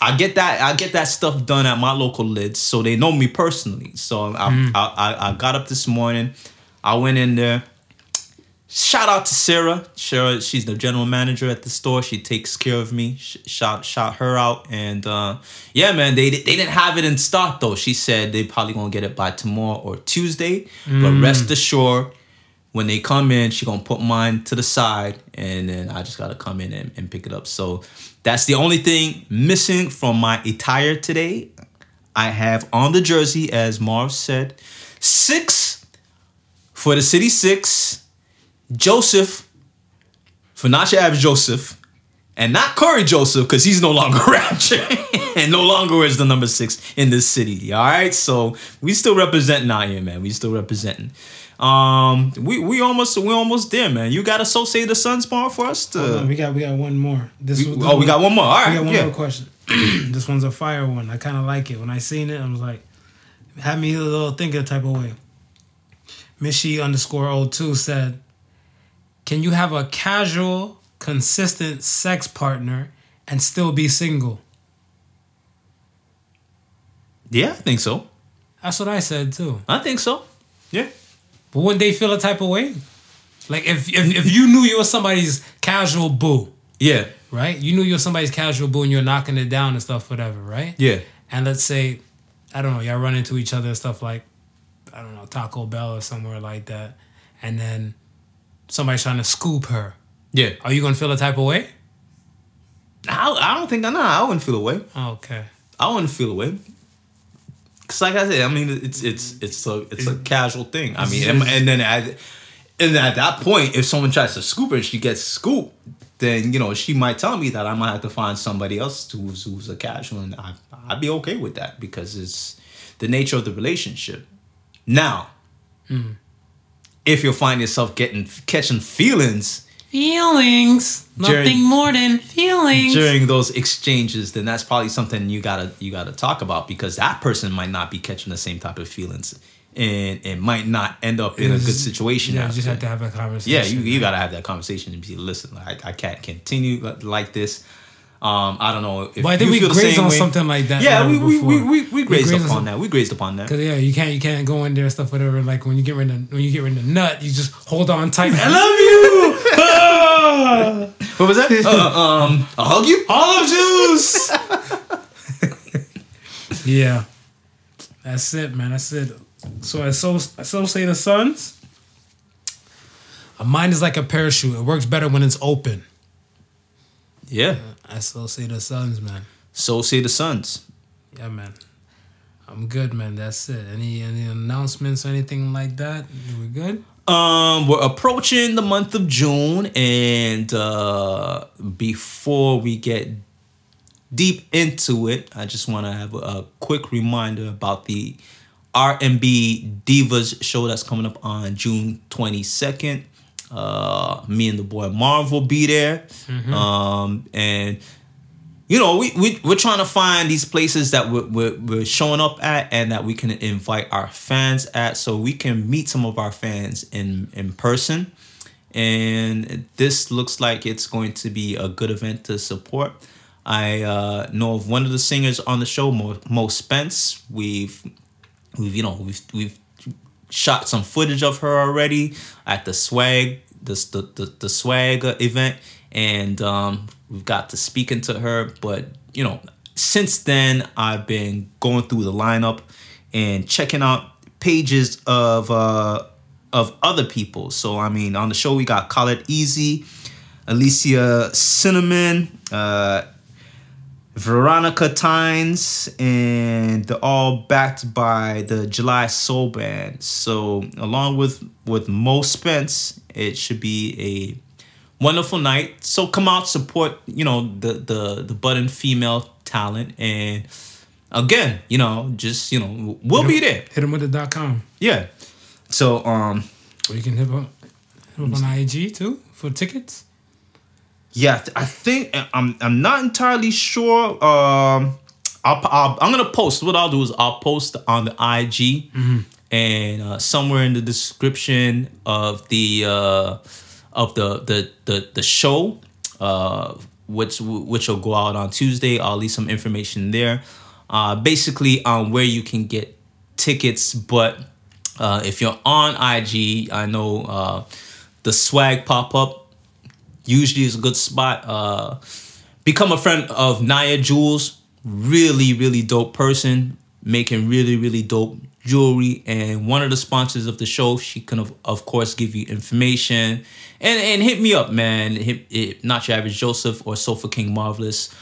I get that I get that stuff done at my local lids, so they know me personally. So I,
Mm.
I, I I got up this morning, I went in there. Shout out to Sarah. Sarah, she's the general manager at the store. She takes care of me. Sh- Shout shout her out. And uh, yeah, man, they they didn't have it in stock though. She said they probably gonna get it by tomorrow or Tuesday. But rest assured, when they come in, she gonna put mine to the side, and then I just gotta come in and, and pick it up. So that's the only thing missing from my attire today. I have on the jersey, as Marv said, six for the city six. Joseph for not your average Joseph, and not Cory Joseph because he's no longer *laughs* Rapture and no longer is the number six in this city. All right, so we still representing out here, man. We still representing. Um, we we almost we almost there, man. You got associate the Suns bar for us to.
On, we got we got one more. This,
We-
this
oh, we got one more. All right,
We got one
yeah.
more question. *clears throat* this one's a fire one. I kind of like it. When I seen it, I was like, had me a little thinking type of way. Mishi underscore 02 said, Can you have a casual, consistent sex partner and still be single?
Yeah, I think so.
That's what I said too.
I think so. Yeah.
But wouldn't they feel a type of way? Like if if, if you knew you were somebody's casual boo,
Yeah.
right? You knew you were somebody's casual boo and you're knocking it down and stuff, whatever, right?
Yeah.
And let's say, I don't know, y'all run into each other and stuff like, I don't know, Taco Bell or somewhere like that. And then somebody's trying to scoop her.
Yeah.
Are you gonna feel a type of way?
I, I don't think I know. I wouldn't feel away.
Oh, okay.
I wouldn't feel away. Cause like I said, I mean, it's it's it's a it's a casual thing. I mean, and, and then at and at that point, if someone tries to scoop her and she gets scooped, then you know she might tell me that I might have to find somebody else who's who's a casual, and I I'd be okay with that because it's the nature of the relationship. Now, hmm. If you find yourself getting catching feelings
Feelings.
During-
Nothing more than feelings.
during those exchanges, then that's probably something you gotta you gotta talk about because that person might not be catching the same type of feelings and it might not end up in a good situation.
Yeah, you just have to have a conversation.
yeah, you, you gotta have that conversation and be listen. I, I can't continue like this. Um, I don't know if
But I think
you
we grazed on
way.
something like that.
Yeah, we we, we, we, we grazed
grazed on
upon that. We grazed upon that.
Cause yeah, you can't you can't go in there and stuff whatever. Like when you get rid of when you get rid of the nut, you just hold on tight. *laughs* I love you. *laughs* *laughs*
What was that? uh, um, I'll hug you.
Olive juice. yeah, that's it, man. That's it. So I so I so say the Suns. A mind is like a parachute. It works better when it's open.
Yeah.
I still say the Suns, man.
So say the Suns.
Yeah, man. I'm good, man. That's it. Any any announcements or anything like that? We're good?
Um, we're approaching the month of June, and uh, before we get deep into it, I just want to have a, a quick reminder about the R&B Divas show that's coming up on June twenty second. Uh, me and the boy Marv will be there, um, and you know, we, we we're trying to find these places that we're, we're, we're showing up at and that we can invite our fans at so we can meet some of our fans in in person. And this looks like it's going to be a good event to support. I uh, know of one of the singers on the show mo, mo spence. We've we've you know we've we've shot some footage of her already at the swag the the the, the swag event and um we've got to speaking to her but you know since then i've been going through the lineup and checking out pages of uh of other people. So i mean on the show we got Khaled Easy, alicia cinnamon uh Veronica Tynes, and they're all backed by the July Soul Band. So, along with with Mo Spence, it should be a wonderful night. So come out, support you know the the the budding female talent, and again, you know, just you know, we'll be there.
Hit him with the dot com.
Yeah. So um,
Or you can hit him, hit him on IG too for tickets.
Yeah, I think I'm. I'm not entirely sure. Um, I'll, I'll, I'm gonna post. What I'll do is I'll post on the IG and uh, somewhere in the description of the uh, of the the the, the show. Uh, which which will go out on Tuesday. I'll leave some information there, uh, basically on where you can get tickets. But uh, if you're on IG, I know uh, the swag pop up usually is a good spot. Uh, become a friend of Naya Jewels. Really, really dope person making really, really dope jewelry. And one of the sponsors of the show, she can of, of course give you information and and hit me up, man. Hit, hit not your average Joseph or Sofa King Marvelous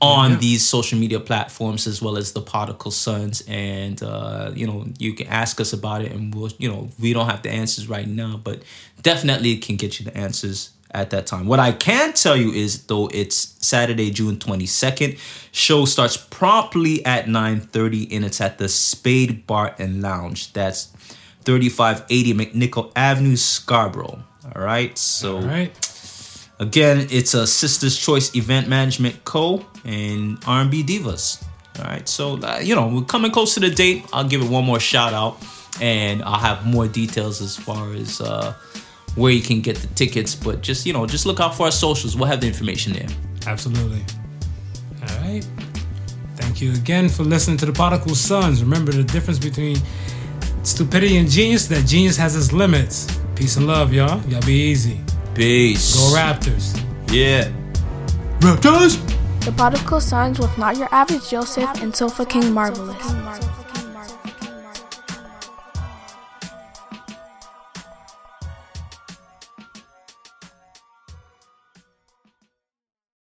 on
Yeah.
these social media platforms as well as the Particle Sons. And uh, you know, you can ask us about it, and we'll you know we don't have the answers right now, but definitely can get you the answers at that time. What I can tell you is though it's Saturday, June 22nd. Show starts promptly at 9:30 and it's at the Spade Bar and Lounge. That's 3580 McNicoll Avenue, Scarborough. All right. So
All right.
again, it's a Sisters Choice Event Management Co. and R&B Divas. All right. So uh, you know, we're coming close to the date. I'll give it one more shout out and I'll have more details as far as uh where you can get the tickets, but just you know, just look out for our socials. We'll have the information there.
Absolutely. All right. Thank you again for listening to the Particle Sons. Remember the difference between stupidity and genius? That genius has its limits. Peace and love, y'all. Y'all be easy.
Peace.
Go Raptors.
Yeah.
Raptors!
The Particle Sons with Not Your Average Joseph and Sofa King Marvelous.